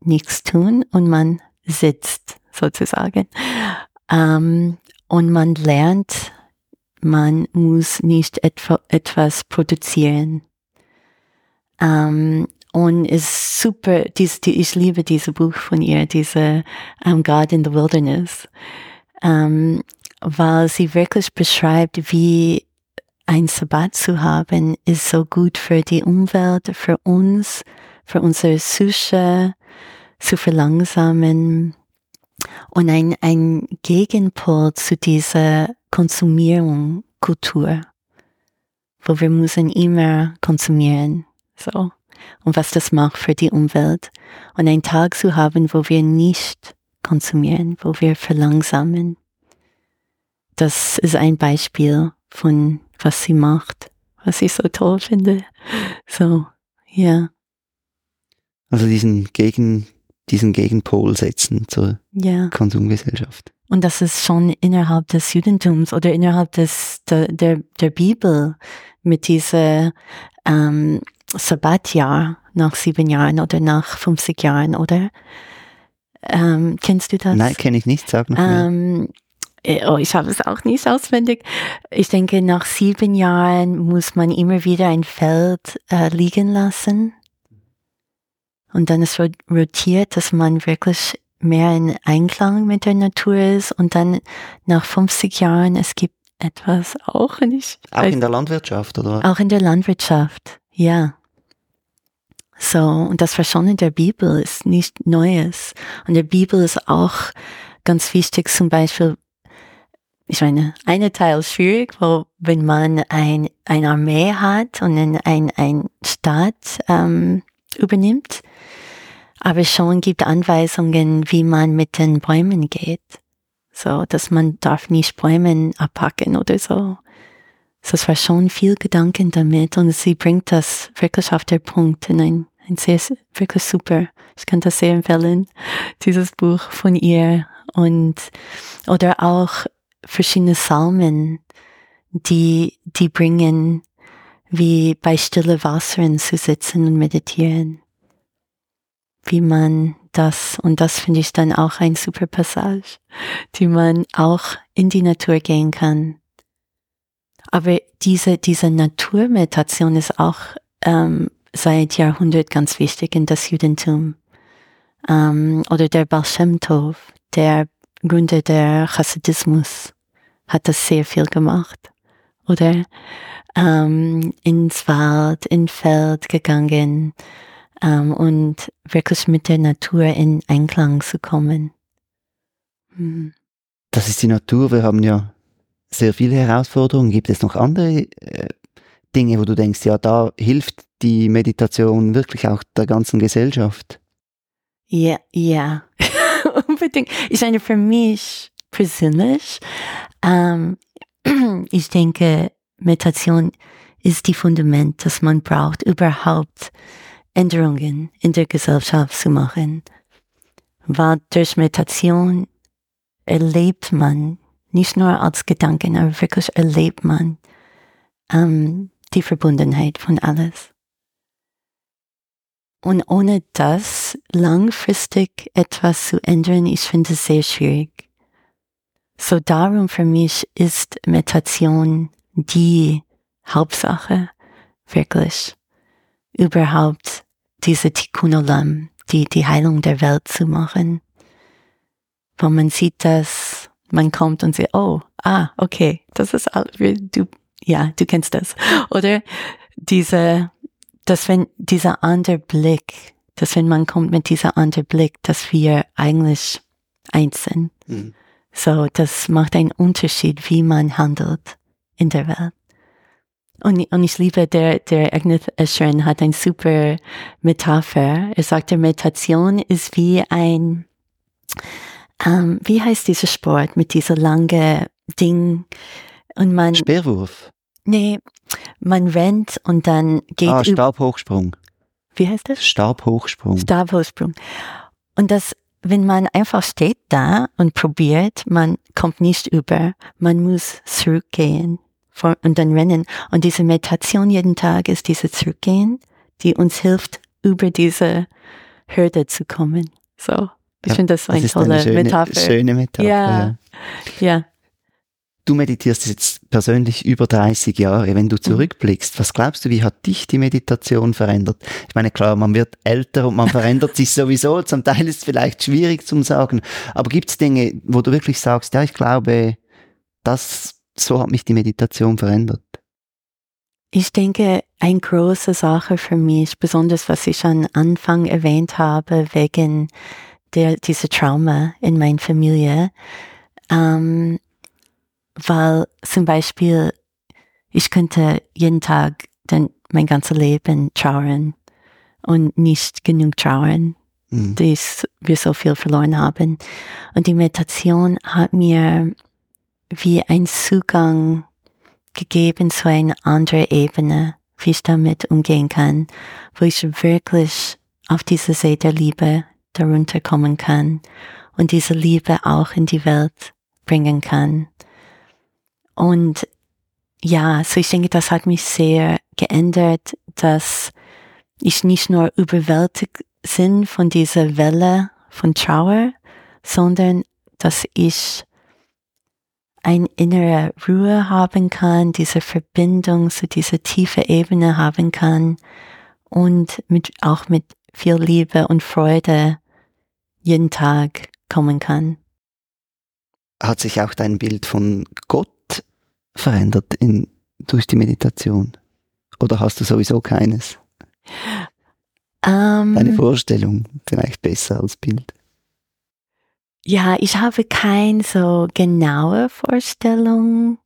nichts tun und man sitzt sozusagen. Ähm, und man lernt, man muss nicht etwa, etwas produzieren. Ähm, und ist super, dies, die, ich liebe dieses Buch von ihr, diese um, ähm, God in the Wilderness, ähm, weil sie wirklich beschreibt, wie ein Sabbat zu haben, ist so gut für die Umwelt, für uns, für unsere Psyche, zu verlangsamen und ein, ein Gegenpol zu dieser Konsumierung Kultur, wo wir müssen immer konsumieren, so. Und was das macht für die Umwelt. Und einen Tag zu haben, wo wir nicht konsumieren, wo wir verlangsamen. Das ist ein Beispiel von was sie macht, was ich so toll finde. So, ja. Also diesen Gegen, diesen Gegenpol setzen zur ja. Konsumgesellschaft. Und das ist schon innerhalb des Judentums oder innerhalb des, der, der, der Bibel mit dieser ähm, Sabbatjahr nach sieben Jahren oder nach 50 Jahren, oder? Ähm, kennst du das? Nein, kenne ich nicht, sag noch ähm, äh, oh, ich habe es auch nicht auswendig. Ich denke, nach sieben Jahren muss man immer wieder ein Feld äh, liegen lassen. Und dann ist rotiert, dass man wirklich mehr in Einklang mit der Natur ist. Und dann nach 50 Jahren, es gibt etwas auch nicht. Auch in der Landwirtschaft, oder? Auch in der Landwirtschaft, ja. So, und das Verstehen der Bibel ist nicht Neues. Und der Bibel ist auch ganz wichtig, zum Beispiel, ich meine, eine Teil ist schwierig, wo, wenn man ein, eine Armee hat und ein, ein Staat ähm, übernimmt, aber schon gibt Anweisungen, wie man mit den Bäumen geht. So, dass man darf nicht Bäume abpacken oder so. So, es war schon viel Gedanken damit und sie bringt das wirklich auf den Punkt in ein, ein sehr, wirklich super. Ich kann das sehr empfehlen, dieses Buch von ihr und, oder auch verschiedene Psalmen, die, die bringen, wie bei stille Wassern zu sitzen und meditieren. Wie man das, und das finde ich dann auch ein super Passage, die man auch in die Natur gehen kann. Aber diese, diese Naturmeditation ist auch ähm, seit Jahrhundert ganz wichtig in das Judentum. Ähm, oder der Baal Shem Tov, der Gründer der Chassidismus, hat das sehr viel gemacht. Oder ähm, ins Wald, in Feld gegangen ähm, und wirklich mit der Natur in Einklang zu kommen. Hm. Das ist die Natur. Wir haben ja sehr viele Herausforderungen. Gibt es noch andere äh, Dinge, wo du denkst, ja, da hilft die Meditation wirklich auch der ganzen Gesellschaft? Ja, ja, unbedingt. Ich meine, für mich persönlich, ähm, ich denke, Meditation ist die Fundament, das man braucht, überhaupt Änderungen in der Gesellschaft zu machen. Weil durch Meditation erlebt man nicht nur als Gedanken, aber wirklich erlebt man ähm, die Verbundenheit von alles. Und ohne das langfristig etwas zu ändern, ich finde es sehr schwierig. So darum für mich ist Meditation die Hauptsache, wirklich, überhaupt diese Tikkun Olam, die, die Heilung der Welt zu machen. Wo man sieht das, man kommt und sieht, oh, ah, okay, das ist, du, ja, du kennst das. Oder diese, dass wenn dieser andere Blick, dass wenn man kommt mit dieser andere Blick, dass wir eigentlich eins sind. Mhm. So, das macht einen Unterschied, wie man handelt in der Welt. Und, und ich liebe, der, der Agnes Eschern hat ein super Metapher. Er sagte, Meditation ist wie ein, ähm, wie heißt dieser Sport mit dieser lange Ding und man. Speerwurf. Nee, man rennt und dann geht. Ah, Stabhochsprung. Wie heißt das? Stabhochsprung. Stabhochsprung. Und das, wenn man einfach steht da und probiert, man kommt nicht über, man muss zurückgehen und dann rennen. Und diese Meditation jeden Tag ist diese Zurückgehen, die uns hilft, über diese Hürde zu kommen. So, ich ja, finde das so eine tolle eine schöne, Metapher. Schöne Metapher. Ja, ja. Du meditierst jetzt persönlich über 30 Jahre. Wenn du mhm. zurückblickst, was glaubst du, wie hat dich die Meditation verändert? Ich meine, klar, man wird älter und man verändert sich sowieso. Zum Teil ist es vielleicht schwierig zum sagen. Aber gibt es Dinge, wo du wirklich sagst, ja, ich glaube, das so hat mich die Meditation verändert? Ich denke, eine große Sache für mich, besonders was ich am Anfang erwähnt habe, wegen der, dieser Trauma in meiner Familie, ähm, weil zum Beispiel ich könnte jeden Tag den, mein ganzes Leben trauern und nicht genug trauern, mhm. dass wir so viel verloren haben. Und die Meditation hat mir wie ein Zugang gegeben zu einer anderen Ebene, wie ich damit umgehen kann, wo ich wirklich auf diese See der Liebe darunter kommen kann und diese Liebe auch in die Welt bringen kann. Und ja, so ich denke, das hat mich sehr geändert, dass ich nicht nur überwältigt bin von dieser Welle von Trauer, sondern dass ich ein innere Ruhe haben kann, diese Verbindung zu dieser tiefe Ebene haben kann und mit, auch mit viel Liebe und Freude jeden Tag kommen kann. Hat sich auch dein Bild von Gott verändert in, durch die Meditation? Oder hast du sowieso keines? Ähm, Deine Vorstellung vielleicht besser als Bild. Ja, ich habe keine so genaue Vorstellung.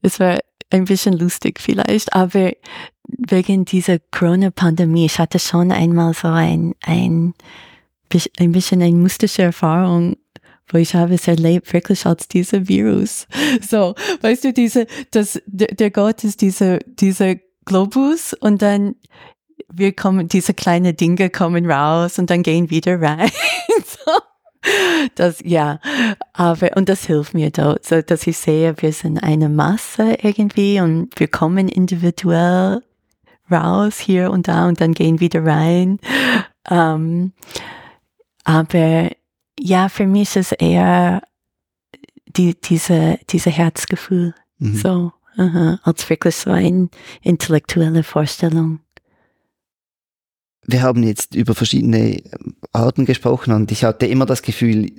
Es war ein bisschen lustig vielleicht, aber wegen dieser Corona-Pandemie, ich hatte schon einmal so ein, ein, ein bisschen eine mystische Erfahrung, wo ich habe es erlebt, wirklich als dieser Virus. So, weißt du, diese, das, der, Gott ist dieser, dieser Globus und dann wir kommen, diese kleinen Dinge kommen raus und dann gehen wieder rein. so. Das, ja, aber, und das hilft mir da, so, dass ich sehe, wir sind eine Masse irgendwie und wir kommen individuell raus hier und da und dann gehen wieder rein. Ähm, aber ja, für mich ist es eher die, diese, diese Herzgefühl, mhm. so, uh -huh, als wirklich so eine intellektuelle Vorstellung wir haben jetzt über verschiedene ähm, Arten gesprochen und ich hatte immer das Gefühl,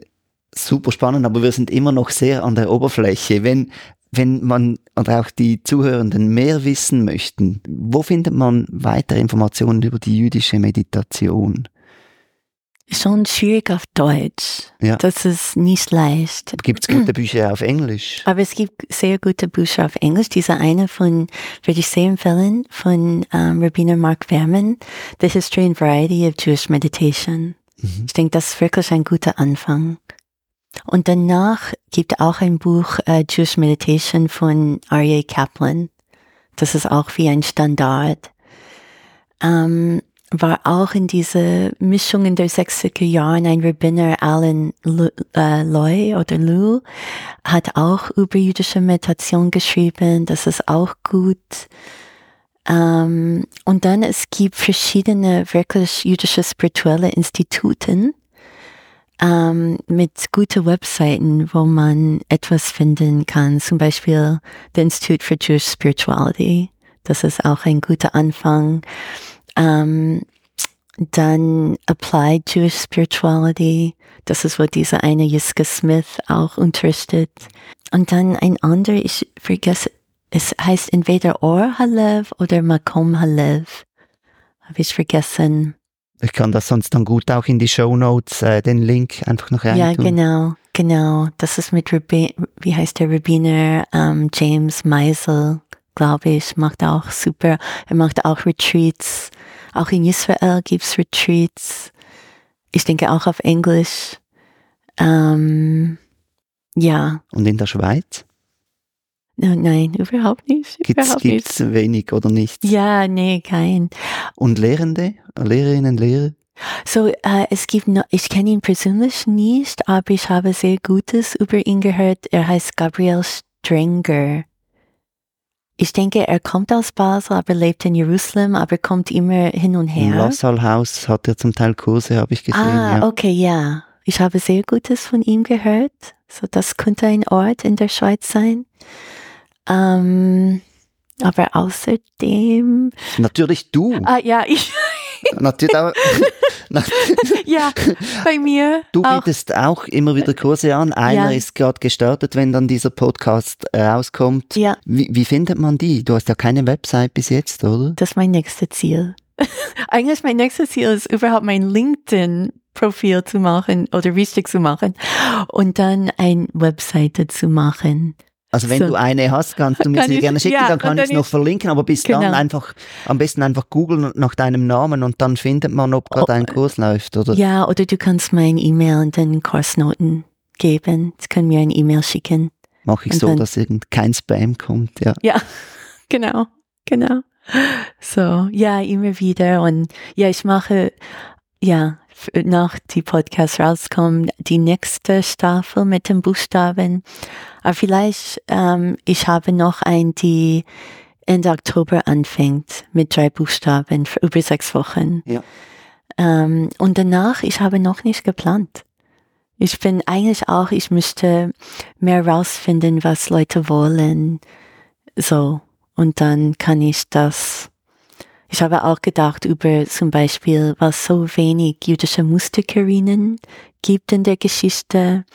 super spannend, aber wir sind immer noch sehr an der Oberfläche. Wenn, wenn man oder auch die Zuhörenden mehr wissen möchten, wo findet man weitere Informationen über die jüdische Meditation? Schon schwierig auf Deutsch. Ja. Das ist nicht leicht. Gibt es gute Bücher auf Englisch? Aber es gibt sehr gute Bücher auf Englisch. Dieser eine von, würde ich sehr empfehlen, von um, Rabbiner Mark Werman, The History and Variety of Jewish Meditation. Mhm. Ich denke, das ist wirklich ein guter Anfang. Und danach gibt auch ein Buch uh, Jewish Meditation von R.A. Kaplan. Das ist auch wie ein Standard. Um, war auch in diese Mischungen der 60er Jahren ein Rabbiner Alan äh, Loy oder Lou hat auch über jüdische Meditation geschrieben. Das ist auch gut. Ähm, und dann es gibt verschiedene wirklich jüdische spirituelle Instituten ähm, mit guten Webseiten, wo man etwas finden kann. Zum Beispiel the Institute for Jewish Spirituality. Das ist auch ein guter Anfang. Um, dann Applied Jewish Spirituality, das ist, wo diese eine Jiska Smith auch unterrichtet. Und dann ein anderer, ich vergesse, es heißt entweder Or Halev oder Makom Halev. Habe ich vergessen. Ich kann das sonst dann gut auch in die Show Notes äh, den Link einfach noch rein. Ja, genau, genau. Das ist mit Rabbi, wie heißt der Rabbiner ähm, James Meisel, glaube ich, macht auch super. Er macht auch Retreats auch in Israel gibt's Retreats. Ich denke auch auf Englisch. Ähm, ja. Und in der Schweiz? Nein, überhaupt nicht. Überhaupt gibt's nicht. wenig oder nichts? Ja, nee, kein. Und Lehrende, Lehrerinnen, Lehrer? So, äh, es gibt noch, ich kenne ihn persönlich nicht, aber ich habe sehr Gutes über ihn gehört. Er heißt Gabriel Strenger. Ich denke, er kommt aus Basel, aber lebt in Jerusalem, aber kommt immer hin und her. Im Lassal-Haus hat er zum Teil Kurse, habe ich gesehen. Ah, ja. okay, ja. Ich habe sehr Gutes von ihm gehört. So, das könnte ein Ort in der Schweiz sein. Ähm, aber außerdem. Natürlich du. Ah, ja, ich. Natürlich auch. ja, bei mir. Du auch. bietest auch immer wieder Kurse an. Einer ja. ist gerade gestartet, wenn dann dieser Podcast rauskommt. Ja. Wie, wie findet man die? Du hast ja keine Website bis jetzt, oder? Das ist mein nächstes Ziel. Eigentlich mein nächstes Ziel ist überhaupt mein LinkedIn Profil zu machen oder richtig zu machen und dann eine Webseite zu machen. Also wenn so. du eine hast, kannst du mir sie gerne schicken, ja, dann kann ich es noch verlinken, aber bis genau. dann einfach, am besten einfach googeln nach deinem Namen und dann findet man, ob gerade oh, ein Kurs läuft, oder? Ja, oder du kannst mir ein E-Mail und dann Kursnoten geben. Sie können mir ein E-Mail schicken. Mache ich und so, dann, dass irgend kein Spam kommt, ja. Ja, genau, genau. So, ja, immer wieder und ja, ich mache, ja, nach die Podcast rauskommen, die nächste Staffel mit den Buchstaben aber vielleicht, ähm, ich habe noch ein, die Ende Oktober anfängt mit drei Buchstaben für über sechs Wochen. Ja. Ähm, und danach, ich habe noch nicht geplant. Ich bin eigentlich auch, ich müsste mehr rausfinden, was Leute wollen. So. Und dann kann ich das. Ich habe auch gedacht über zum Beispiel, was so wenig jüdische Mustikerinnen gibt in der Geschichte.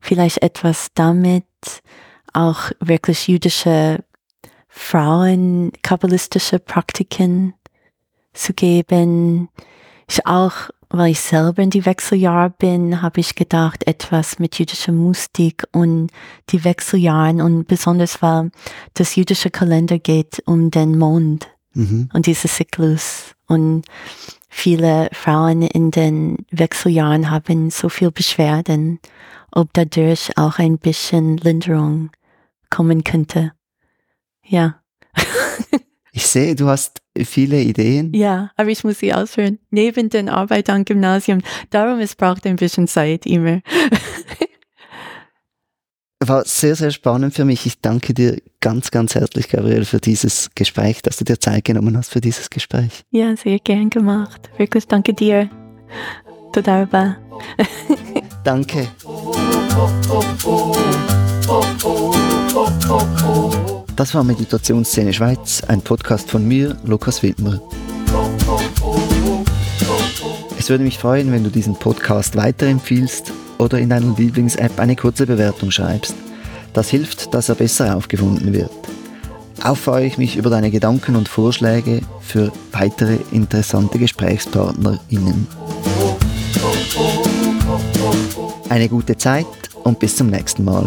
Vielleicht etwas damit auch wirklich jüdische Frauen kabbalistische Praktiken zu geben. Ich auch, weil ich selber in die Wechseljahr bin, habe ich gedacht, etwas mit jüdischer Mystik und die Wechseljahren und besonders weil das jüdische Kalender geht um den Mond mhm. und dieses Zyklus und viele Frauen in den Wechseljahren haben so viel Beschwerden, ob dadurch auch ein bisschen Linderung kommen könnte. Ja. ich sehe, du hast viele Ideen. Ja, aber ich muss sie ausführen. Neben den Arbeit am Gymnasium. Darum, es braucht ein bisschen Zeit immer. War sehr, sehr spannend für mich. Ich danke dir ganz, ganz herzlich, Gabriel, für dieses Gespräch, dass du dir Zeit genommen hast für dieses Gespräch. Ja, sehr gern gemacht. Wirklich danke dir. Total danke. Das war Meditationsszene Schweiz, ein Podcast von mir, Lukas Wittmer. Es würde mich freuen, wenn du diesen Podcast weiterempfiehlst oder in deiner Lieblings-App eine kurze Bewertung schreibst. Das hilft, dass er besser aufgefunden wird. Auch freue ich mich über deine Gedanken und Vorschläge für weitere interessante GesprächspartnerInnen. Eine gute Zeit und bis zum nächsten Mal.